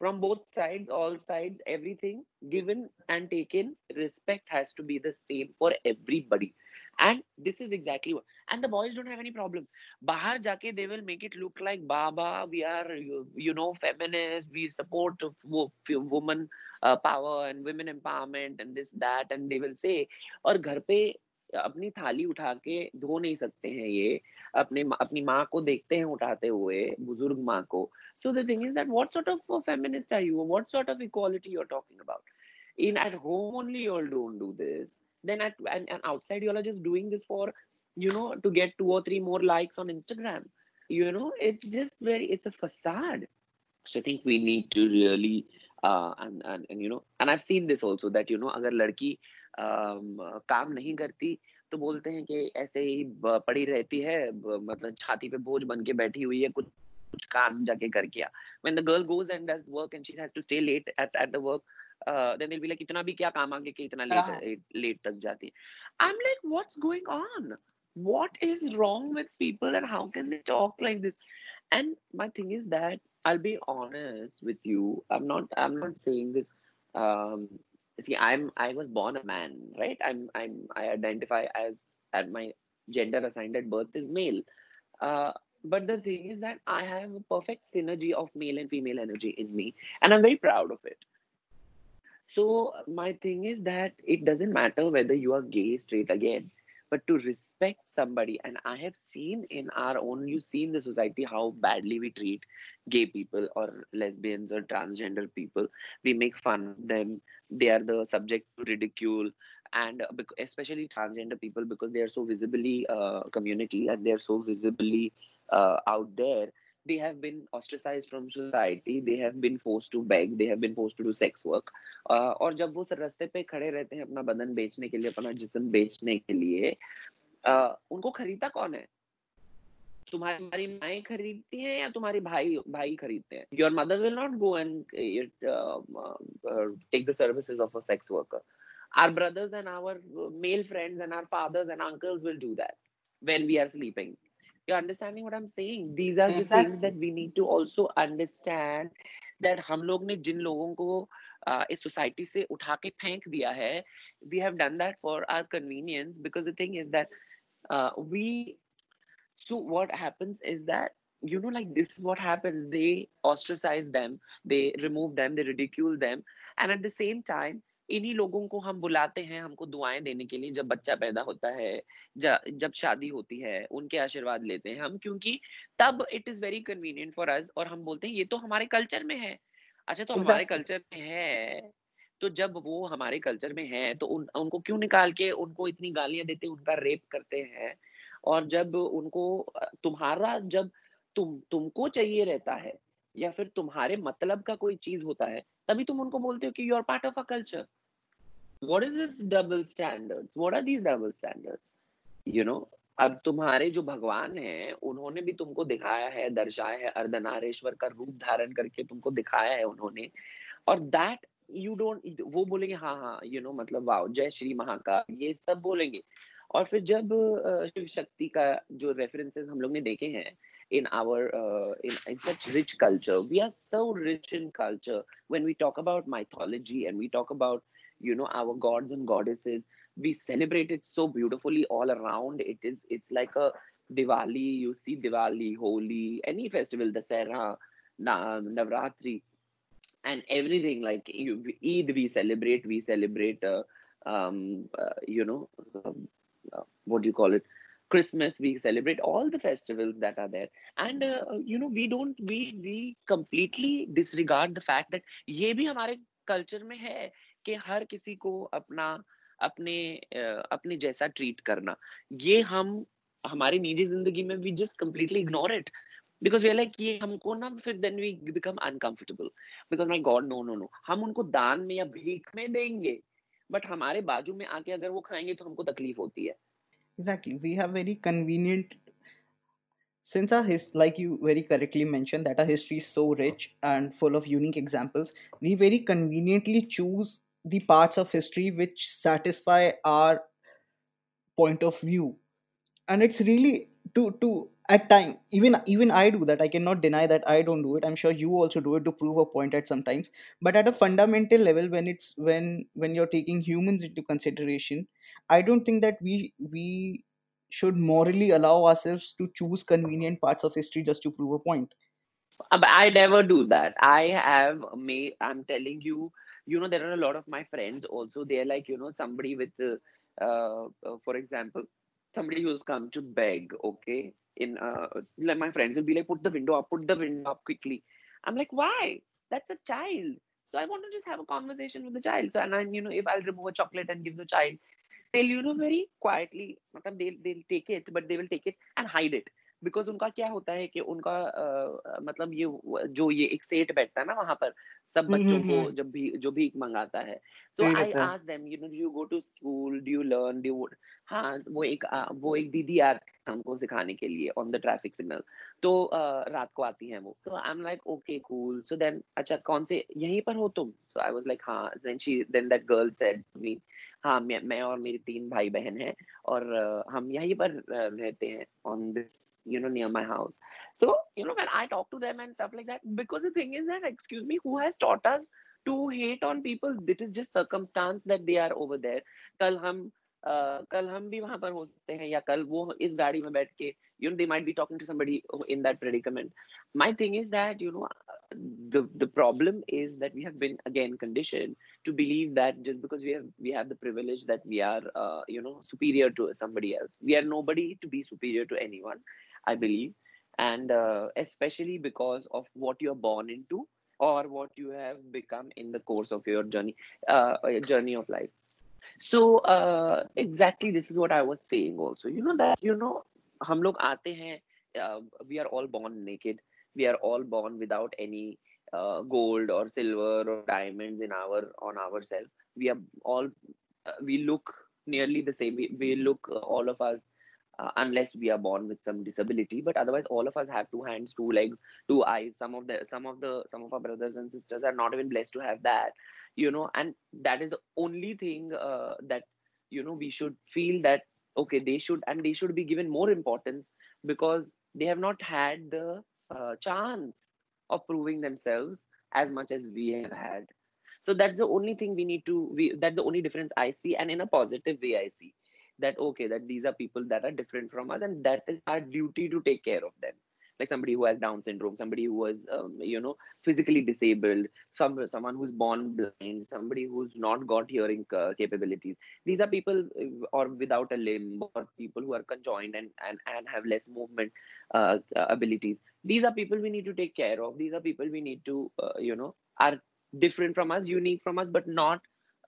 from both sides, all sides, everything given and taken, respect has to be the same for everybody. And this is exactly what. And the boys don't have any problem. Bahar jaake, they will make it look like Baba, we are, you, you know, feminists, we support woman uh, power and women empowerment and this, that. And they will say, or Gharpe, अपनी थाली उठा के धो नहीं सकते हैं ये अपने अपनी माँ को देखते हैं उठाते हुए बुज़ुर्ग माँ को so the thing is that what sort of feminist are you what sort of equality you are talking about in at home only you all don't do this then at and, and outside you all are just doing this for you know to get two or three more likes on instagram you know it's just very it's a facade so i think we need to really uh and, and and you know and i've seen this also that you know agar ladki काम नहीं करती तो बोलते हैं कि ऐसे ही पड़ी रहती है मतलब छाती पे बोझ बन के बैठी हुई है कुछ कुछ काम जाके कर किया when the girl goes and does work and she has to stay late at at the work uh, then they'll be like इतना भी क्या काम आगे कि इतना लेट लेट तक जाती है I'm like what's going on what is wrong with people and how can they talk like this and my thing is that I'll be honest with you I'm not I'm not saying this um, see i'm i was born a man right? I'm i'm i identify as and my gender assigned at birth is male. Uh, but the thing is that i have a perfect synergy of male and female energy in me and i'm very proud of it. So my thing is that it doesn't matter whether you are gay straight again but to respect somebody and i have seen in our own you see in the society how badly we treat gay people or lesbians or transgender people. We make fun of them. They are the subject to ridicule. And especially transgender people because they are so visibly uh, community and they are so visibly uh, out there they have been ostracized from society they have been forced to beg they have been forced to do sex work uh, और जब वो रास्ते पे खड़े रहते हैं अपना बदन बेचने के लिए अपना जिस्म बेचने के लिए uh, उनको खरीदता कौन है तुम्हारी माएँ खरीदती हैं या तुम्हारे भाई भाई खरीदते हैं your mother will not go and take the services of a sex worker our brothers and our male friends and our fathers and uncles will do that when we are sleeping you're understanding what i'm saying these are exactly. the things that we need to also understand that हम लोग ने जिन लोगों को uh, इस society से उठा के फेंक दिया है we have done that for our convenience because the thing is that uh, we so what happens is that you know like this is what happens they ostracize them they remove them they ridicule them and at the same time इन्हीं लोगों को हम बुलाते हैं हमको दुआएँ देने के लिए जब बच्चा पैदा होता है जब शादी होती है उनके आशीर्वाद लेते हैं हम क्योंकि तब it is very convenient for us और हम बोलते हैं ये तो हमारे कल्चर में है। अच्छा तो हमारे कल्चर में है। तो जब वो हमारे कल्चर में है तो उन, उनको क्यों निकाल के उनको इतनी गालियाँ देते उनका रेप करते हैं? और जब उनको तुम्हारा जब तुम तुमको चाहिए रहता है या फिर तुम्हारे मतलब का कोई चीज़ होता है तभी तुम उनको बोलते हो कि you are part of a culture what is this double standards what are these double standards you know अब तुम्हारे जो भगवान है, उन्होंने भी तुमको दिखाया है, दर्शाया है, अर्धनारेश्वर का रूप धारण करके तुमको दिखाया है उन्होंने। और दैट यू डोंट वो बोलेंगे हाँ हाँ यू नो मतलब वाओ जय श्री महाकाल, ये सब बोलेंगे। और फिर जब शिव शक्ति का जो रेफरेंसेस हम लोग ने देखे हैं in our uh, in, in such rich culture. We are so rich in culture. When we talk about mythology and we talk about you know our gods and goddesses we celebrate it so beautifully all around. It is it's like a diwali. You see diwali holi any festival the dasera navratri and everything. Like you, eid we celebrate we celebrate uh, um, uh, you know, um, uh, what do you call it? Christmas, we celebrate all the festivals that are there, and uh, you know, we don't, we we completely disregard the fact that ये भी हमारे culture में है कि हर किसी को अपना अपने uh, अपने जैसा treat करना ये हम हमारी निजी ज़िंदगी में we just completely ignore it because we are like ये हमको ना फिर then we become uncomfortable because my God no no no हम उनको दान में या भीख में देंगे बट हमारे बाजू में आके अगर वो खाएँगे तो हमको तकलीफ़ होती है exactly. We have very convenient since our his like you very correctly mentioned that our history is so rich and full of unique examples we very conveniently choose the parts of history which satisfy our point of view. And it's really to to at time even even i do that i cannot deny that i don't do it i'm sure you also do it to prove a point at sometimes but at a fundamental level when it's when when you're taking humans into consideration i don't think that we we should morally allow ourselves to choose convenient parts of history just to prove a point Uh, I never do that. I have made, I'm telling you, you know, there are a lot of my friends also. They're like, you know, somebody with, uh, uh, for example, somebody who's come to beg, okay? In, uh, like my friends will be like, put the window up, put the window up quickly. I'm like, why? That's a child. So I want to just have a conversation with the child. So, and then, you know, if I'll remove a chocolate and give the child, they'll, you know, very quietly, मतलब they'll, they'll take it, but they will take it and hide it. Because उनका क्या होता है कि उनका uh, मतलब ये जो ये एक सेट बैठता है ना वहाँ पर सब हम्म, बच्चों हम्म, को हम्म, जब भी जो भीख मंगाता है so I ask them you know do you go to school do you learn do हाँ वो एक uh, वो एक दीदी आती है हमको सिखाने के लिए ऑन द ट्रैफ़िक सिग्नल तो uh, रात को आती हैं वो तो I am like okay cool so then अच्छा कौन से यहीं पर हो तुम सो आई वाज लाइक हाँ then she then that girl said me हाँ मैं मैं और मेरी तीन भाई बहन हैं और uh, हम यहीं पर uh, रहते हैं on this you know near my house so you know when i talk to them and stuff like that because the thing is that excuse me who has taught us to hate on people it is just circumstance that they are over there कल हम uh, कल हम भी वहां पर हो सकते हैं या कल वो इस गाड़ी में बैठ के you know they might be talking to somebody in that predicament my thing is that you know the the problem is that we have been again conditioned to believe that just because we have we have the privilege that we are uh, you know superior to somebody else we are nobody to be superior to anyone i believe and uh, especially because of what you're born into or what you have become in the course of your journey uh, journey of life so uh, exactly this is what i was saying also. You know that you know hum log aate hain uh, we are all born naked. We are all born without any uh, gold or silver or diamonds in our on ourselves. We are all uh, we look nearly the same. We, we look uh, all of us uh, unless we are born with some disability. But otherwise all of us have two hands two legs two eyes. Some of the some of the some of our brothers and sisters are not even blessed to have that you know and that is the only thing uh, that you know we should feel that okay they should and they should be given more importance because they have not had the uh, chance of proving themselves as much as we have had. So that's the only thing we need to we that's the only difference i see and in a positive way i see that okay that these are people that are different from us and that is our duty to take care of them like somebody who has down syndrome somebody who was um, you know physically disabled some someone who's born blind somebody who's not got hearing uh, capabilities. These are people uh, or without a limb or people who are conjoined and and, and have less movement uh, uh, abilities. These are people we need to take care of. These are people we need to uh, you know are different from us unique from us but not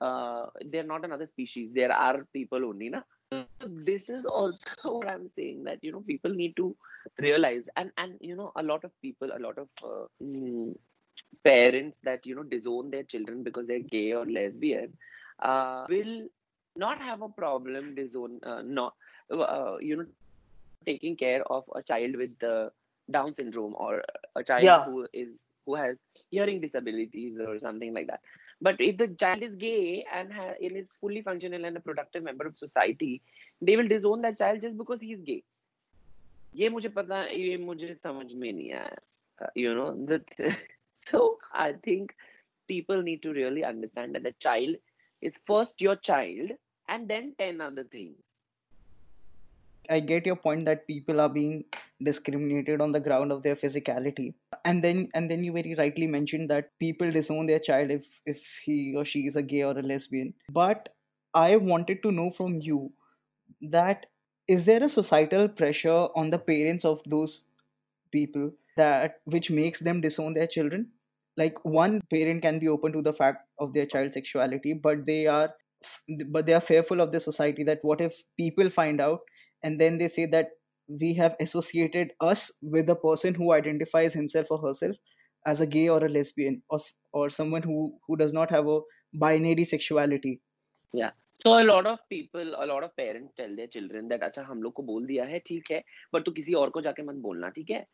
uh, they're not another species. There are people only na this is also what i'm saying that you know people need to realize and and you know a lot of people a lot of uh, mm, parents that you know disown their children because they're gay or lesbian uh, will not have a problem disown uh, not uh, you know taking care of a child with the down syndrome or a child Yeah. who is who has hearing disabilities or something like that but if the child is gay and ha- and is fully functional and a productive member of society they will disown that child just because he's gay ये मुझे पता ये मुझे समझ में नहीं आया Uh, you know that so i think people need to really understand that the child is first your child and then 10 other things I get your point that people are being discriminated on the ground of their physicality, and then and then you very rightly mentioned that people disown their child if if he or she is a gay or a lesbian. But I wanted to know from you that is there a societal pressure on the parents of those people that which makes them disown their children? Like one parent can be open to the fact of their child's sexuality, but they are but they are fearful of the society that what if people find out and then they say that we have associated us with a person who identifies himself or herself as a gay or a lesbian or or someone who who does not have a binary sexuality yeah so a lot of people a lot of parents tell their children that अच्छा हम लोग को बोल दिया है ठीक है but तू किसी और को जाके मत बोलना ठीक है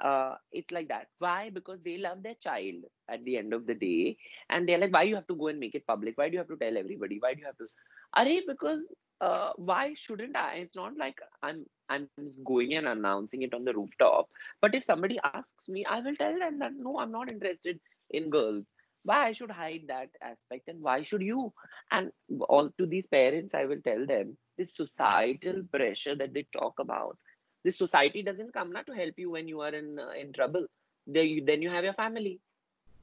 uh, it's like that why because they love their child at the end of the day and they're like why you have to go and make it public why do you have to tell everybody why do you have to are because uh, why shouldn't i? It's not like i'm i'm going and announcing it on the rooftop. But if somebody asks me i will tell them that no i'm not interested in girls. Why i should hide that aspect and why should you? And all to these parents i will tell them this societal pressure that they talk about this society doesn't come na, to help you when you are in uh, in trouble. There you, then you have your family.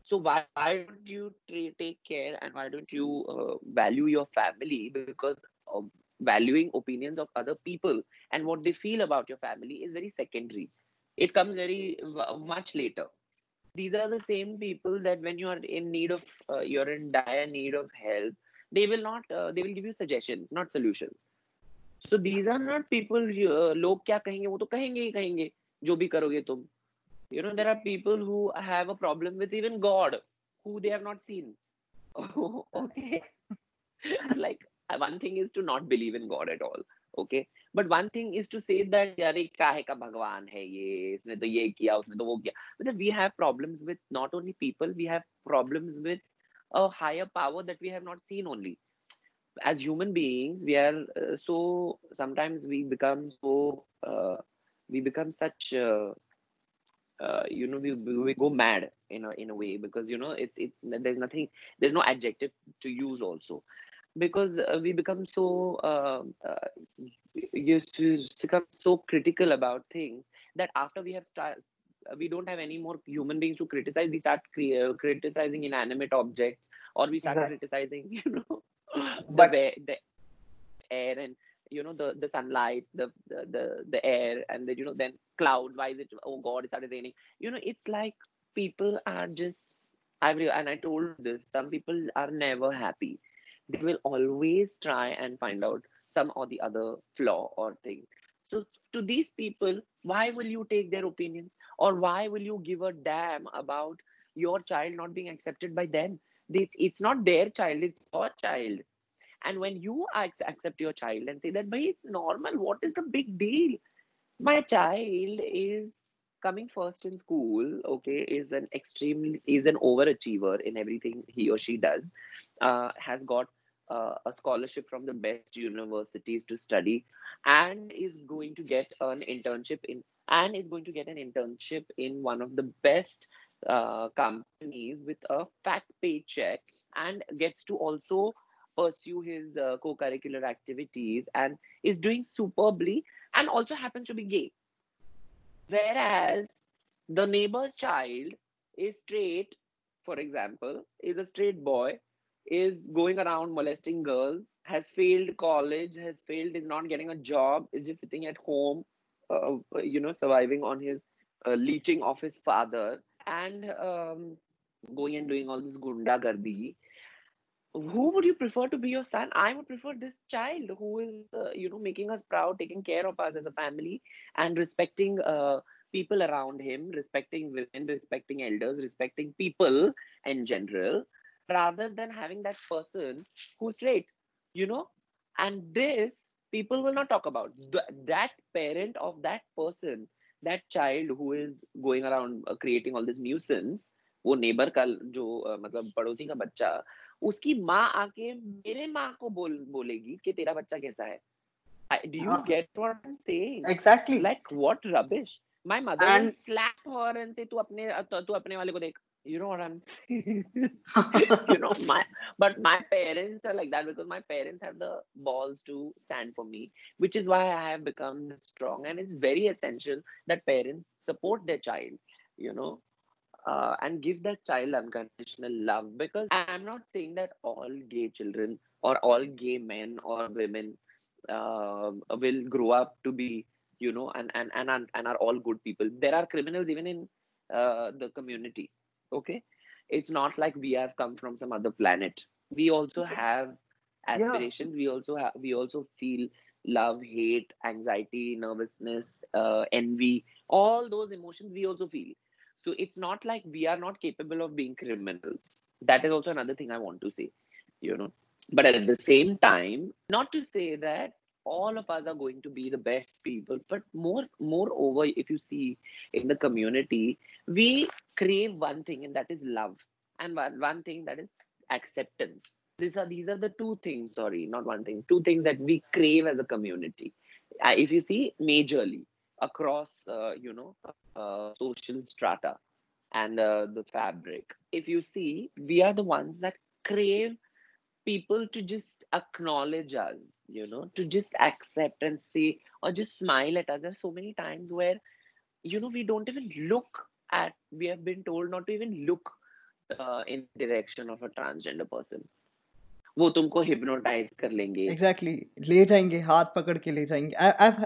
So why, why don't you t- take care and why don't you uh, value your family? Because of valuing opinions of other people and what they feel about your family is very secondary it comes very much later these are the same people that when you are in need of uh, you're in dire need of help they will not uh, they will give you suggestions not solutions so these are not people लोग क्या कहेंगे वो तो कहेंगे ही कहेंगे जो भी करोगे तुम you know there are people who have a problem with even god who they have not seen okay like one thing is to not believe in god at all okay but one thing is to say that यार काहे का भगवान है ये इसने तो ये किया उसने तो वो किया मतलब we have problems with not only people we have problems with a higher power that we have not seen only as human beings we are uh, so sometimes we become so uh, we become such uh, uh, you know we, we go mad in a in a way because you know it's it's there's nothing there's no adjective to use also because uh, we become so uh, used to become so critical about things that after we have started we don't have any more human beings to criticize we start cre- criticizing inanimate objects or we start exactly. criticizing you know but the, the air and you know the the sunlight the, the the the air and the you know then cloud why is it oh god it started raining you know it's like people are just i and i told this some people are never happy they will always try and find out some or the other flaw or thing. So to these people why will you take their opinions? Or why will you give a damn about your child not being accepted by them? It's not their child it's your child. And when you accept your child and say that but it's normal what is the big deal? My child is coming first in school okay is an extremely is an overachiever in everything he or she does uh, has got uh, a scholarship from the best universities to study and is going to get an internship in and is going to get an internship in one of the best uh, companies with a fat paycheck and gets to also pursue his uh, co-curricular activities and is doing superbly and also happens to be gay. Whereas the neighbor's child is straight for example is a straight boy is going around molesting girls has failed college has failed is not getting a job is just sitting at home uh, you know surviving on his uh, leeching of his father and um, going and doing all this gunda gardi who would you prefer to be your son? I would prefer this child who is uh, you know making us proud taking care of us as a family and respecting uh, people around him respecting women respecting elders respecting people in general rather than having that person who's straight you know and this people will not talk about Th- that parent of that person that child who is going around uh, creating all this nuisance वो neighbour का जो uh, मतलब पड़ोसी का बच्चा उसकी माँ आके मेरे माँ को बोल बोलेगी कि तेरा बच्चा कैसा है do you get what I'm saying? Exactly. Like what rubbish? My mother and... will slap her and say तू अपने तू अपने वाले को देख. You know what I'm saying? you know my but my parents are like that because my parents have the balls to stand for me, which is why I have become strong. And it's very essential that parents support their child. You know, uh, and give that child unconditional love because i'm not saying that all gay children or all gay men or women uh, will grow up to be you know and and and and, are all good people there are criminals even in uh, the community okay? It's not like we have come from some other planet. We also have aspirations. We also have we also feel love hate anxiety nervousness uh, envy all those emotions we also feel. So it's not like we are not capable of being criminals that is also another thing i want to say you know. But at the same time not to say that all of us are going to be the best people. But more moreover if you see in the community we crave one thing and that is love. And one, one thing that is acceptance. These are these are the two things sorry not one thing two things that we crave as a community. Uh, if you see majorly across uh, you know uh, social strata and uh, the fabric if you see we are the ones that crave people to just acknowledge us you know to just accept and say or just smile at us there's so many times where you know we don't even look at we have been told not to even look uh, in direction of a transgender person वो तुमको hypnotize कर लेंगे exactly ले जाएंगे हाथ पकड़ के ले जाएंगे I, I've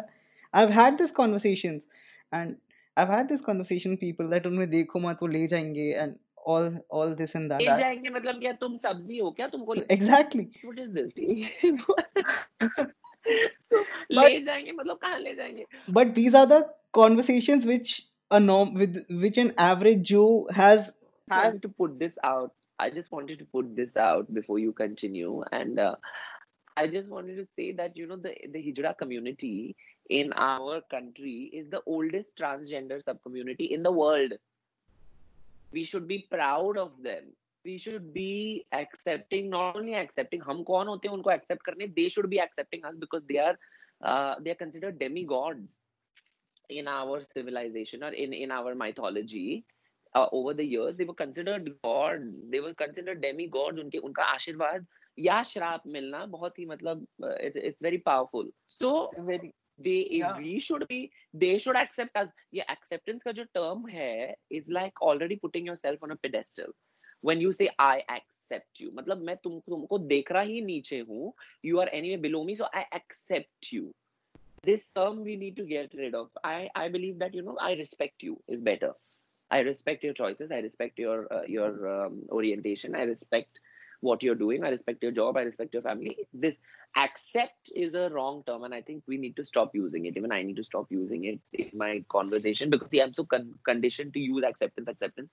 I've had this conversations and I've had this conversation people that उन्हें देखो मत वो ले जाएंगे and all all this and that ले जाएंगे मतलब क्या तुम सब्जी हो क्या तुमको exactly what is this ले जाएंगे मतलब कहाँ ले जाएंगे but these are the conversations which a norm with which an average Joe has has to put this out I just wanted to put this out before you continue. And uh, I just wanted to say that, you know, the, the Hijra community in our country is the oldest transgender subcommunity in the world. We should be proud of them we should be accepting not only accepting हम कौन होते हैं उनको accept करने? They should be accepting us because they are they are considered demi gods in our civilization or in, in our mythology. Uh, over the years they were considered gods. They were considered demigods. उनके उनका आशीर्वाद या श्राप मिलना बहुत ही मतलब it's very powerful so very they yeah. we should be they should accept us ये acceptance का जो term है is like already putting yourself on a pedestal when you say I accept you मतलब मैं तुम तुमको देख रहा ही नीचे हूँ you are anyway below me so I accept you this term we need to get rid of I I believe that you know I respect you is better I respect your choices. I respect your uh, your um, orientation. I respect what you're doing. I respect your job. I respect your family. This accept is a wrong term, and I think we need to stop using it. Even I need to stop using it in my conversation because see, I'm so con- conditioned to use acceptance, acceptance.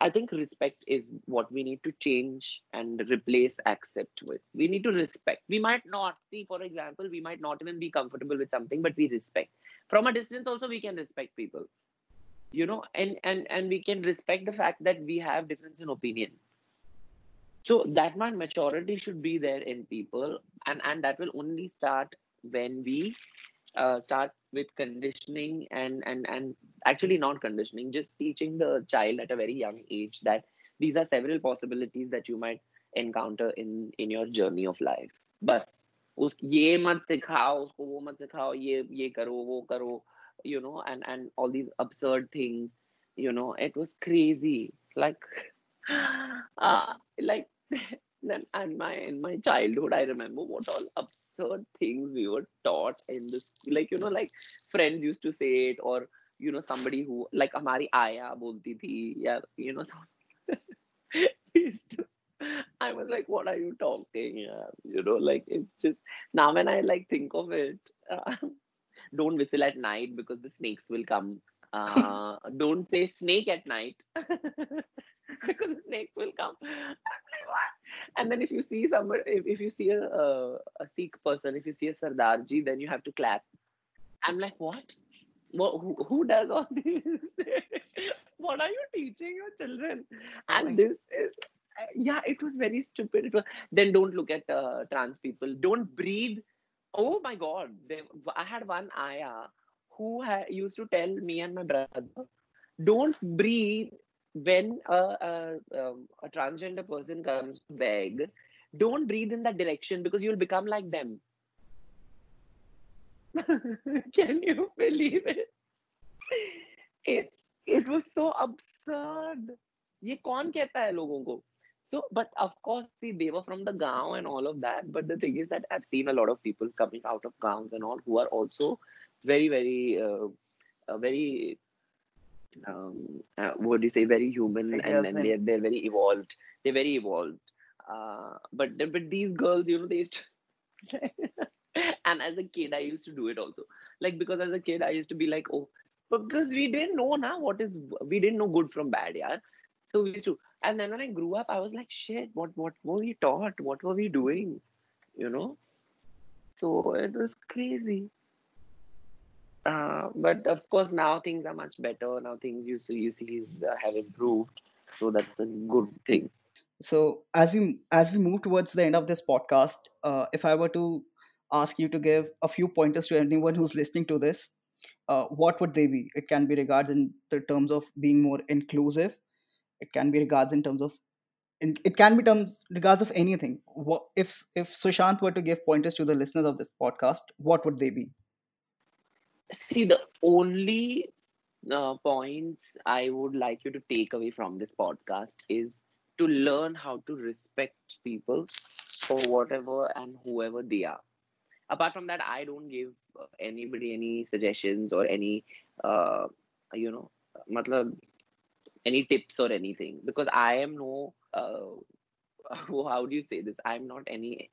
I think respect is what we need to change and replace accept with. We need to respect. We might not see, for example, we might not even be comfortable with something, but we respect. From a distance, also, we can respect people you know and and and we can respect the fact that we have difference in opinion so that my maturity should be there in people and and that will only start when we uh, start with conditioning and and and actually not conditioning just teaching the child at a very young age that these are several possibilities that you might encounter in in your journey of life बस उस ये मत सिखाओ उसको वो मत सिखाओ ये ये करो वो करो you know, and and all these absurd things, you know, it was crazy. Like, uh, like then and my in my childhood i remember what all absurd things we were taught in this like you know like friends used to say it or you know somebody who like amari aya bolti thi yeah you know some I was like, what are you talking? You know, like it's just now when I like think of it, uh, don't whistle at night because the snakes will come. Uh, don't say snake at night. because the snake will come. and then if you see somebody, if, if you see a, a, a Sikh person, if you see a Sardarji, then you have to clap. I'm like, what? What, who, who does all this? what are you teaching your children? And this is yeah, it was very stupid. It was, then don't look at uh, trans people. Don't breathe Oh my God. They, I had one ayah who ha- used to tell me and my brother, don't breathe when a, a, um, a transgender person comes to beg. Don't breathe in that direction because you'll become like them. Can you believe it? It, it was so absurd. ये कौन कहता है लोगों को So, but of course, see, they were from the Gaon and all of that. But the thing is that I've seen a lot of people coming out of Gaons and all who are also very, very, uh, uh, very, um, uh, what do you say, very human Like and, and they're, they're very evolved. They're very evolved. Uh, but but these girls, you know, they used to. and as a kid, I used to do it also. Like, because as a kid, I used to be like, oh, because we didn't know now what is, we didn't know good from bad, yeah. So we used to, and then when I grew up, I was like, shit, what, what were we taught? What were we doing? You know? So it was crazy. Uh, but of course, now things are much better. Now things you see, you see uh, have improved. So that's a good thing. So as we as we move towards the end of this podcast, uh, if I were to ask you to give a few pointers to anyone who's listening to this, uh, what would they be? It can be regards in the terms of being more inclusive. It can be regards in terms of it can be terms regards of anything. If if Sushant were to give pointers to the listeners of this podcast, what would they be? See, the only uh, points I would like you to take away from this podcast is to learn how to respect people for whatever and whoever they are. Apart from that, I don't give uh, anybody any suggestions or any, uh, you know, matlab, any tips or anything because I am no, uh, how do you say this? I'm not any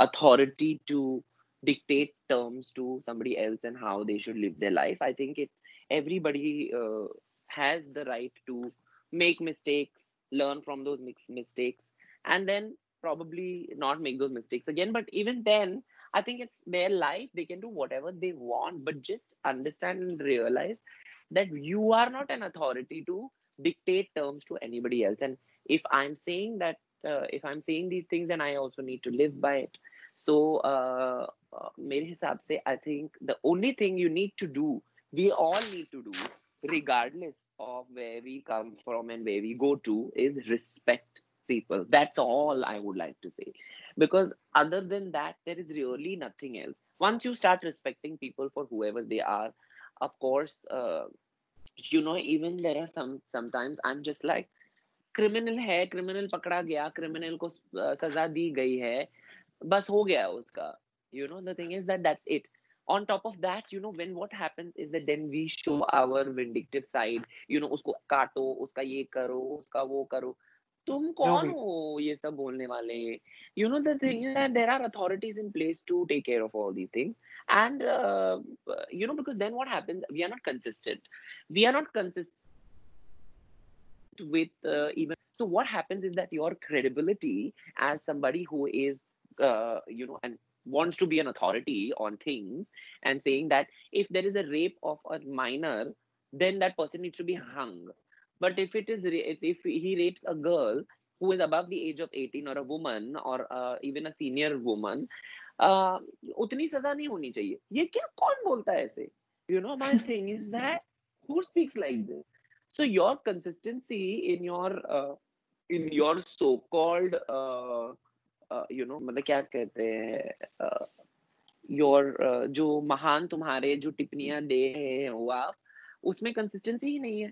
authority to dictate terms to somebody else and how they should live their life. I think it everybody uh, has the right to make mistakes, learn from those mistakes, and then probably not make those mistakes again. But even then, I think it's their life. They can do whatever they want, but just understand and realize that you are not an authority to dictate terms to anybody else. And if I'm saying that, uh, if I'm saying these things, then I also need to live by it so uh, uh, mere hisab i think the only thing you need to do we all need to do regardless of where we come from and where we go to is respect people. That's all i would like to say. Because other than that there is really nothing else. Once you start respecting people for whoever they are of course uh, you know even there are some sometimes i'm just like criminal hai criminal pakda gaya criminal ko uh, saza di gayi hai बस हो गया उसका you know thing is that that's it on top of that you know when what happens is that then we show our vindictive side you know उसको काटो उसका ये करो उसका वो करो तुम कौन no, हो ये सब बोलने वाले the thing is that there are authorities in place to take care of all these things and uh, you know because then what happens we are not consistent we are not consistent with uh, even so what happens is that your credibility as somebody who is uh, you know and wants to be an authority on things and saying that if there is a rape of a minor then that person needs to be hung but if it is if he rapes a girl who is above the age of 18 or a woman or uh, even a senior woman uh, उतनी सजा नहीं होनी चाहिए ये क्या कौन बोलता है ऐसे you know my thing is that who speaks like this so your consistency in your uh, in your so called uh, you know मतलब क्या कहते हैं योर जो महान तुम्हारे जो टिप्पणियाँ दे हैं वो आप उसमें कंसिस्टेंसी ही नहीं है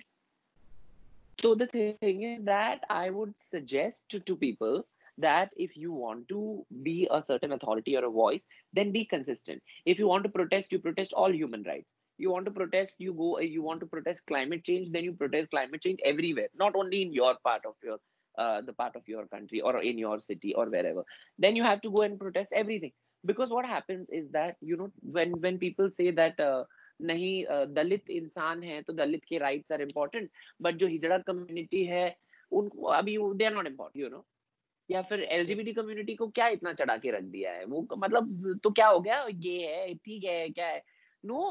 so the thing is that i would suggest to people that if you want to be a certain authority or a voice then be consistent if you want to protest you protest all human rights you want to protest you go you want to protest climate change then you protest climate change everywhere not only in your part of your uh, the part of your country or in your city or wherever then you have to go and protest everything because what happens is that you know when when people say that uh, नहीं दलित इंसान है तो दलित के rights are important but जो हिजड़ा community है उनको अभी they are not important you know या फिर एलजीबीटी कम्युनिटी को क्या इतना चढ़ा के रख दिया है वो मतलब तो क्या हो गया ये है ठीक है क्या है no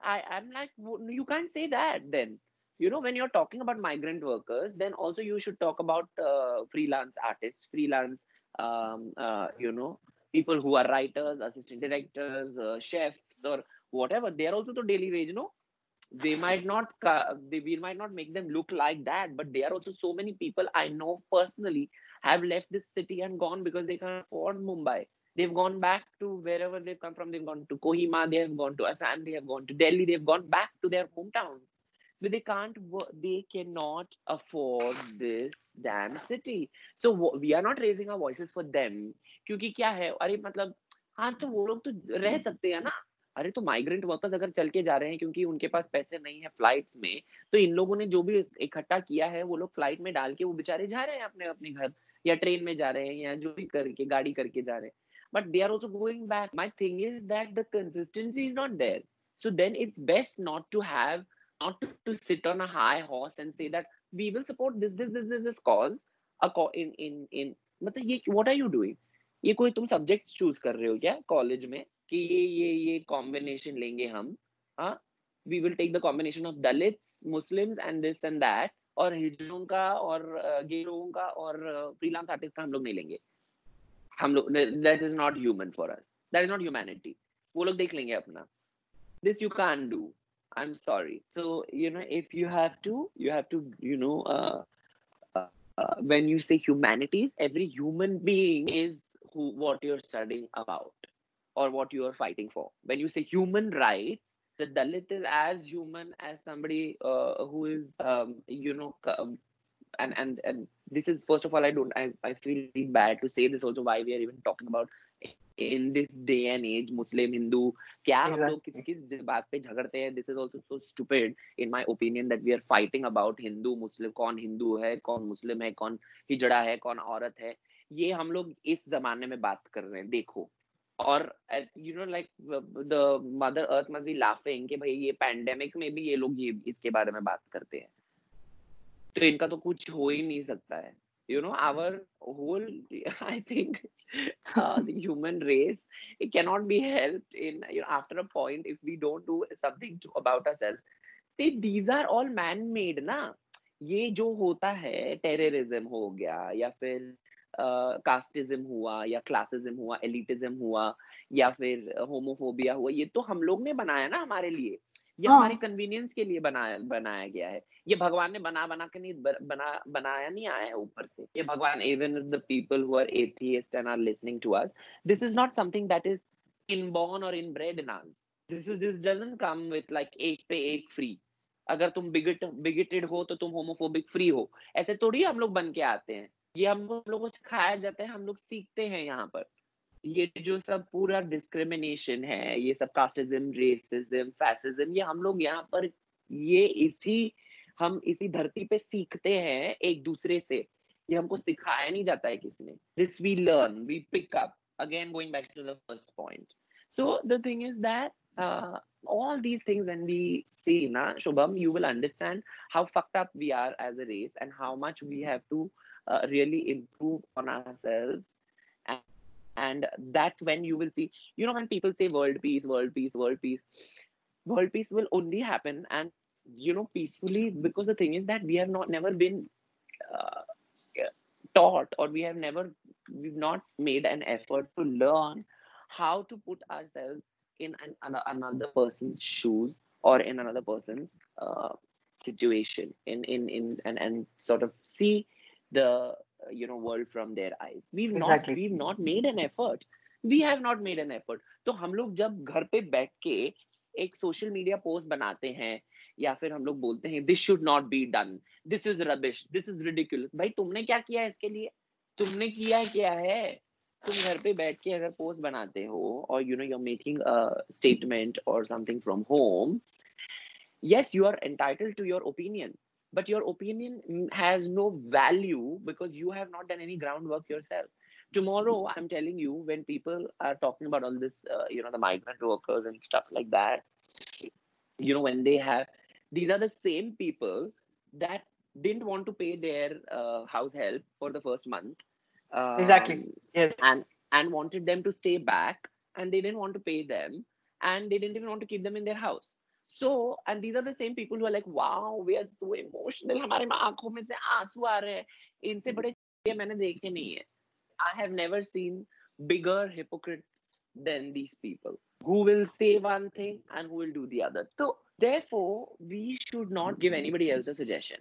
I I am like you can say that then you know when you're talking about migrant workers then also you should talk about uh, freelance artists freelance um, uh, you know people who are writers assistant directors uh, chefs or whatever. They are also the daily wage no? They might not they, we might not make them look like that but there are also so many people i know personally have left this city and gone because they can't afford mumbai. They've gone back to wherever they've come from. They've gone to kohima they have gone to assam they have gone to delhi they've gone back to their hometowns but they can't they cannot afford this damn city. So we are not raising our voices for them. kyunki kya hai are matlab हाँ तो वो लोग तो रह सकते हैं ना। अरे तो माइग्रेंट वर्कर्स अगर चल के जा रहे हैं क्योंकि उनके पास पैसे नहीं है फ्लाइट्स में तो इन लोगों ने जो भी इकट्ठा किया है, वो लोग फ़्लाइट में डाल के वो बेचारे जा रहे हैं अपने अपने घर, या ट्रेन में जा रहे हैं, या जो भी करके, गाड़ी करके जा रहे हैं। But they are also going back my thing is that the is not there so then it's best not to have not to, to sit on a high horse and say that we will support this this this this this cause in in in मतलब ये what are you doing? ये कोई तुम subject choose कर रहे हो क्या college में कि ये ये ये कॉम्बिनेशन लेंगे हम? हाँ? We will take the combination of Dalits Muslims and this and that और हिजड़ों का और गे लोगों का और फ्रीलांस आर्टिस्ट का हम लोग नहीं लेंगे। हम लोग that is not human for us that is not humanity वो लोग देख लेंगे अपना। This you can't do. I'm sorry. So you know if you have to you have to you know uh, uh, uh, when you say humanities every human being is who what you're studying about or what you are fighting for. When you say human rights the dalit is as human as somebody uh, who is um, you know um, and and and this is first of all i don't i, I feel really bad to say this also why we are even talking about in this day and age muslim hindu क्या हम लोग किस किस बात पे झगड़ते हैं? This is also so stupid in my opinion that we are fighting about Hindu Muslim कौन हिंदू है कौन मुस्लिम है कौन हिजड़ा है कौन औरत है। ये हम लोग इस जमाने में बात कर रहे हैं देखो। और you know like the mother earth must be laughing कि भाई ये पैंडेमिक में भी ये लोग ये इसके बारे में बात करते हैं। तो इनका तो कुछ हो ही नहीं सकता है। You know our whole i think uh, the human race it cannot be helped in you know after a point if we don't do something to, about ourselves see these are all man made ना ये जो होता है terrorism हो गया या फिर casteism हुआ या क्लासिज्म हुआ एलिटिज्म हुआ या फिर होमोफोबिया हुआ ये तो हम लोग ने बनाया ना हमारे लिए ये हाँ। हमारे कन्वीनियंस के लिए बनाया बनाया गया है। ये भगवान ने बना बना के नहीं बना बनाया नहीं आया है ऊपर से। ये भगवान even the people who are atheist and are listening to us this is not something that is inborn और inbred in us this is this doesn't come with like एक पे एक फ्री अगर तुम बिगट बिगेटेड हो तो तुम होमोफोबिक फ्री हो। ऐसे थोड़ी हम लोग बन के आते हैं। ये हम लोगों को सिखाया जाता है हम लोग सीखते हैं यहाँ पर। ये जो सब पूरा डिस्क्रिमिनेशन है ये सब कास्टिज्म रेसिज्म फैसिज्म ये हम लोग यहाँ पर ये इसी हम इसी धरती पे सीखते हैं एक दूसरे से ये हमको सिखाया नहीं जाता है किसी ने this we learn we pick up again going back to the first point thing is that uh, all these things when we see na shubham you will understand how fucked up we are as a race and how much we have to uh, really improve on ourselves and, and that's when you will see you know when people say world peace world peace world peace world peace will only happen. And you know peacefully because the thing is that we have not never been uh, taught or we have never we've not made an effort to learn how to put ourselves in an, an, another person's shoes or in another person's uh, situation. In in in and, and sort of see the you know world from their eyes. We've Exactly. not we've not made an effort. We have not made an effort. तो हम लोग जब घर पे बैठ के एक social media post बनाते हैं या फिर हम लोग बोलते हैं this should not be done this is rubbish this is ridiculous भाई तुमने क्या किया है इसके लिए? तुमने किया क्या है? तुम घर पे बैठ के अगर पोस्ट बनाते हो और you know you are making a statement और something from home yes you are entitled to your opinion. But your opinion has no value because you have not done any groundwork yourself tomorrow i'm telling you when people are talking about all this uh, you know the migrant workers and stuff like that you know when they have these are the same people that didn't want to pay their uh, house help for the first month Exactly. um, Yes. and and wanted them to stay back and they didn't want to pay them and they didn't even want to keep them in their house so and these are the same people who are like wow we are so emotional हमारे में आंखों में से आंसू आ रहे हैं इनसे बड़े ये मैंने देखे नहीं है I have never seen bigger hypocrites than these people who will say one thing and who will do the other. So therefore, we should not give anybody else a suggestion.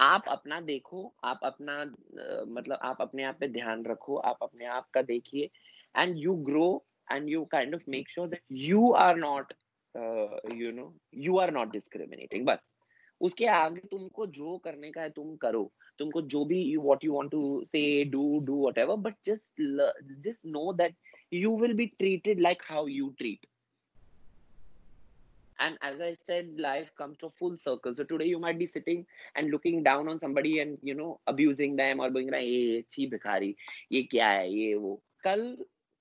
आप अपना देखो आप अपना अ, मतलब आप अपने आप पे ध्यान रखो आप अपने आप का देखिए and you grow and you kind of make sure that you are not uh, you know you are not discriminating बस उसके आगे तुमको जो करने का है तुम करो तुमको जो भी you what you want to say do do whatever but just just know that you will be treated like how you treat and as i said life comes to full circle so today you might be sitting and looking down on somebody and you know abusing them or being like hey छी भिखारी ये क्या है ये वो कल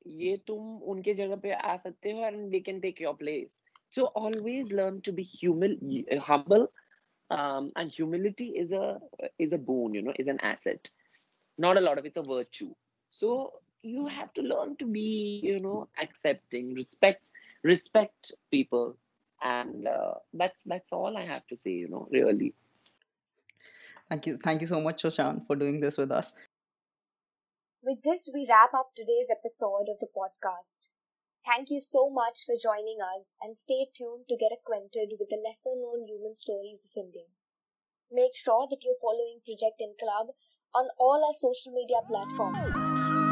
ये तुम उनके जगह पे आ सकते हो and they can take your place so always learn to be humil humble um, and humility is a is a boon you know is an asset. Not a lot of it's a virtue. So you have to learn to be you know accepting respect respect people. And uh, that's that's all i have to say you know really. Thank you thank you so much Sushant for doing this with us. With this we wrap up today's episode of the podcast Thank you so much for joining us and stay tuned to get acquainted with the lesser known human stories of India. Make sure that you're following Project Inkalaab on all our social media platforms.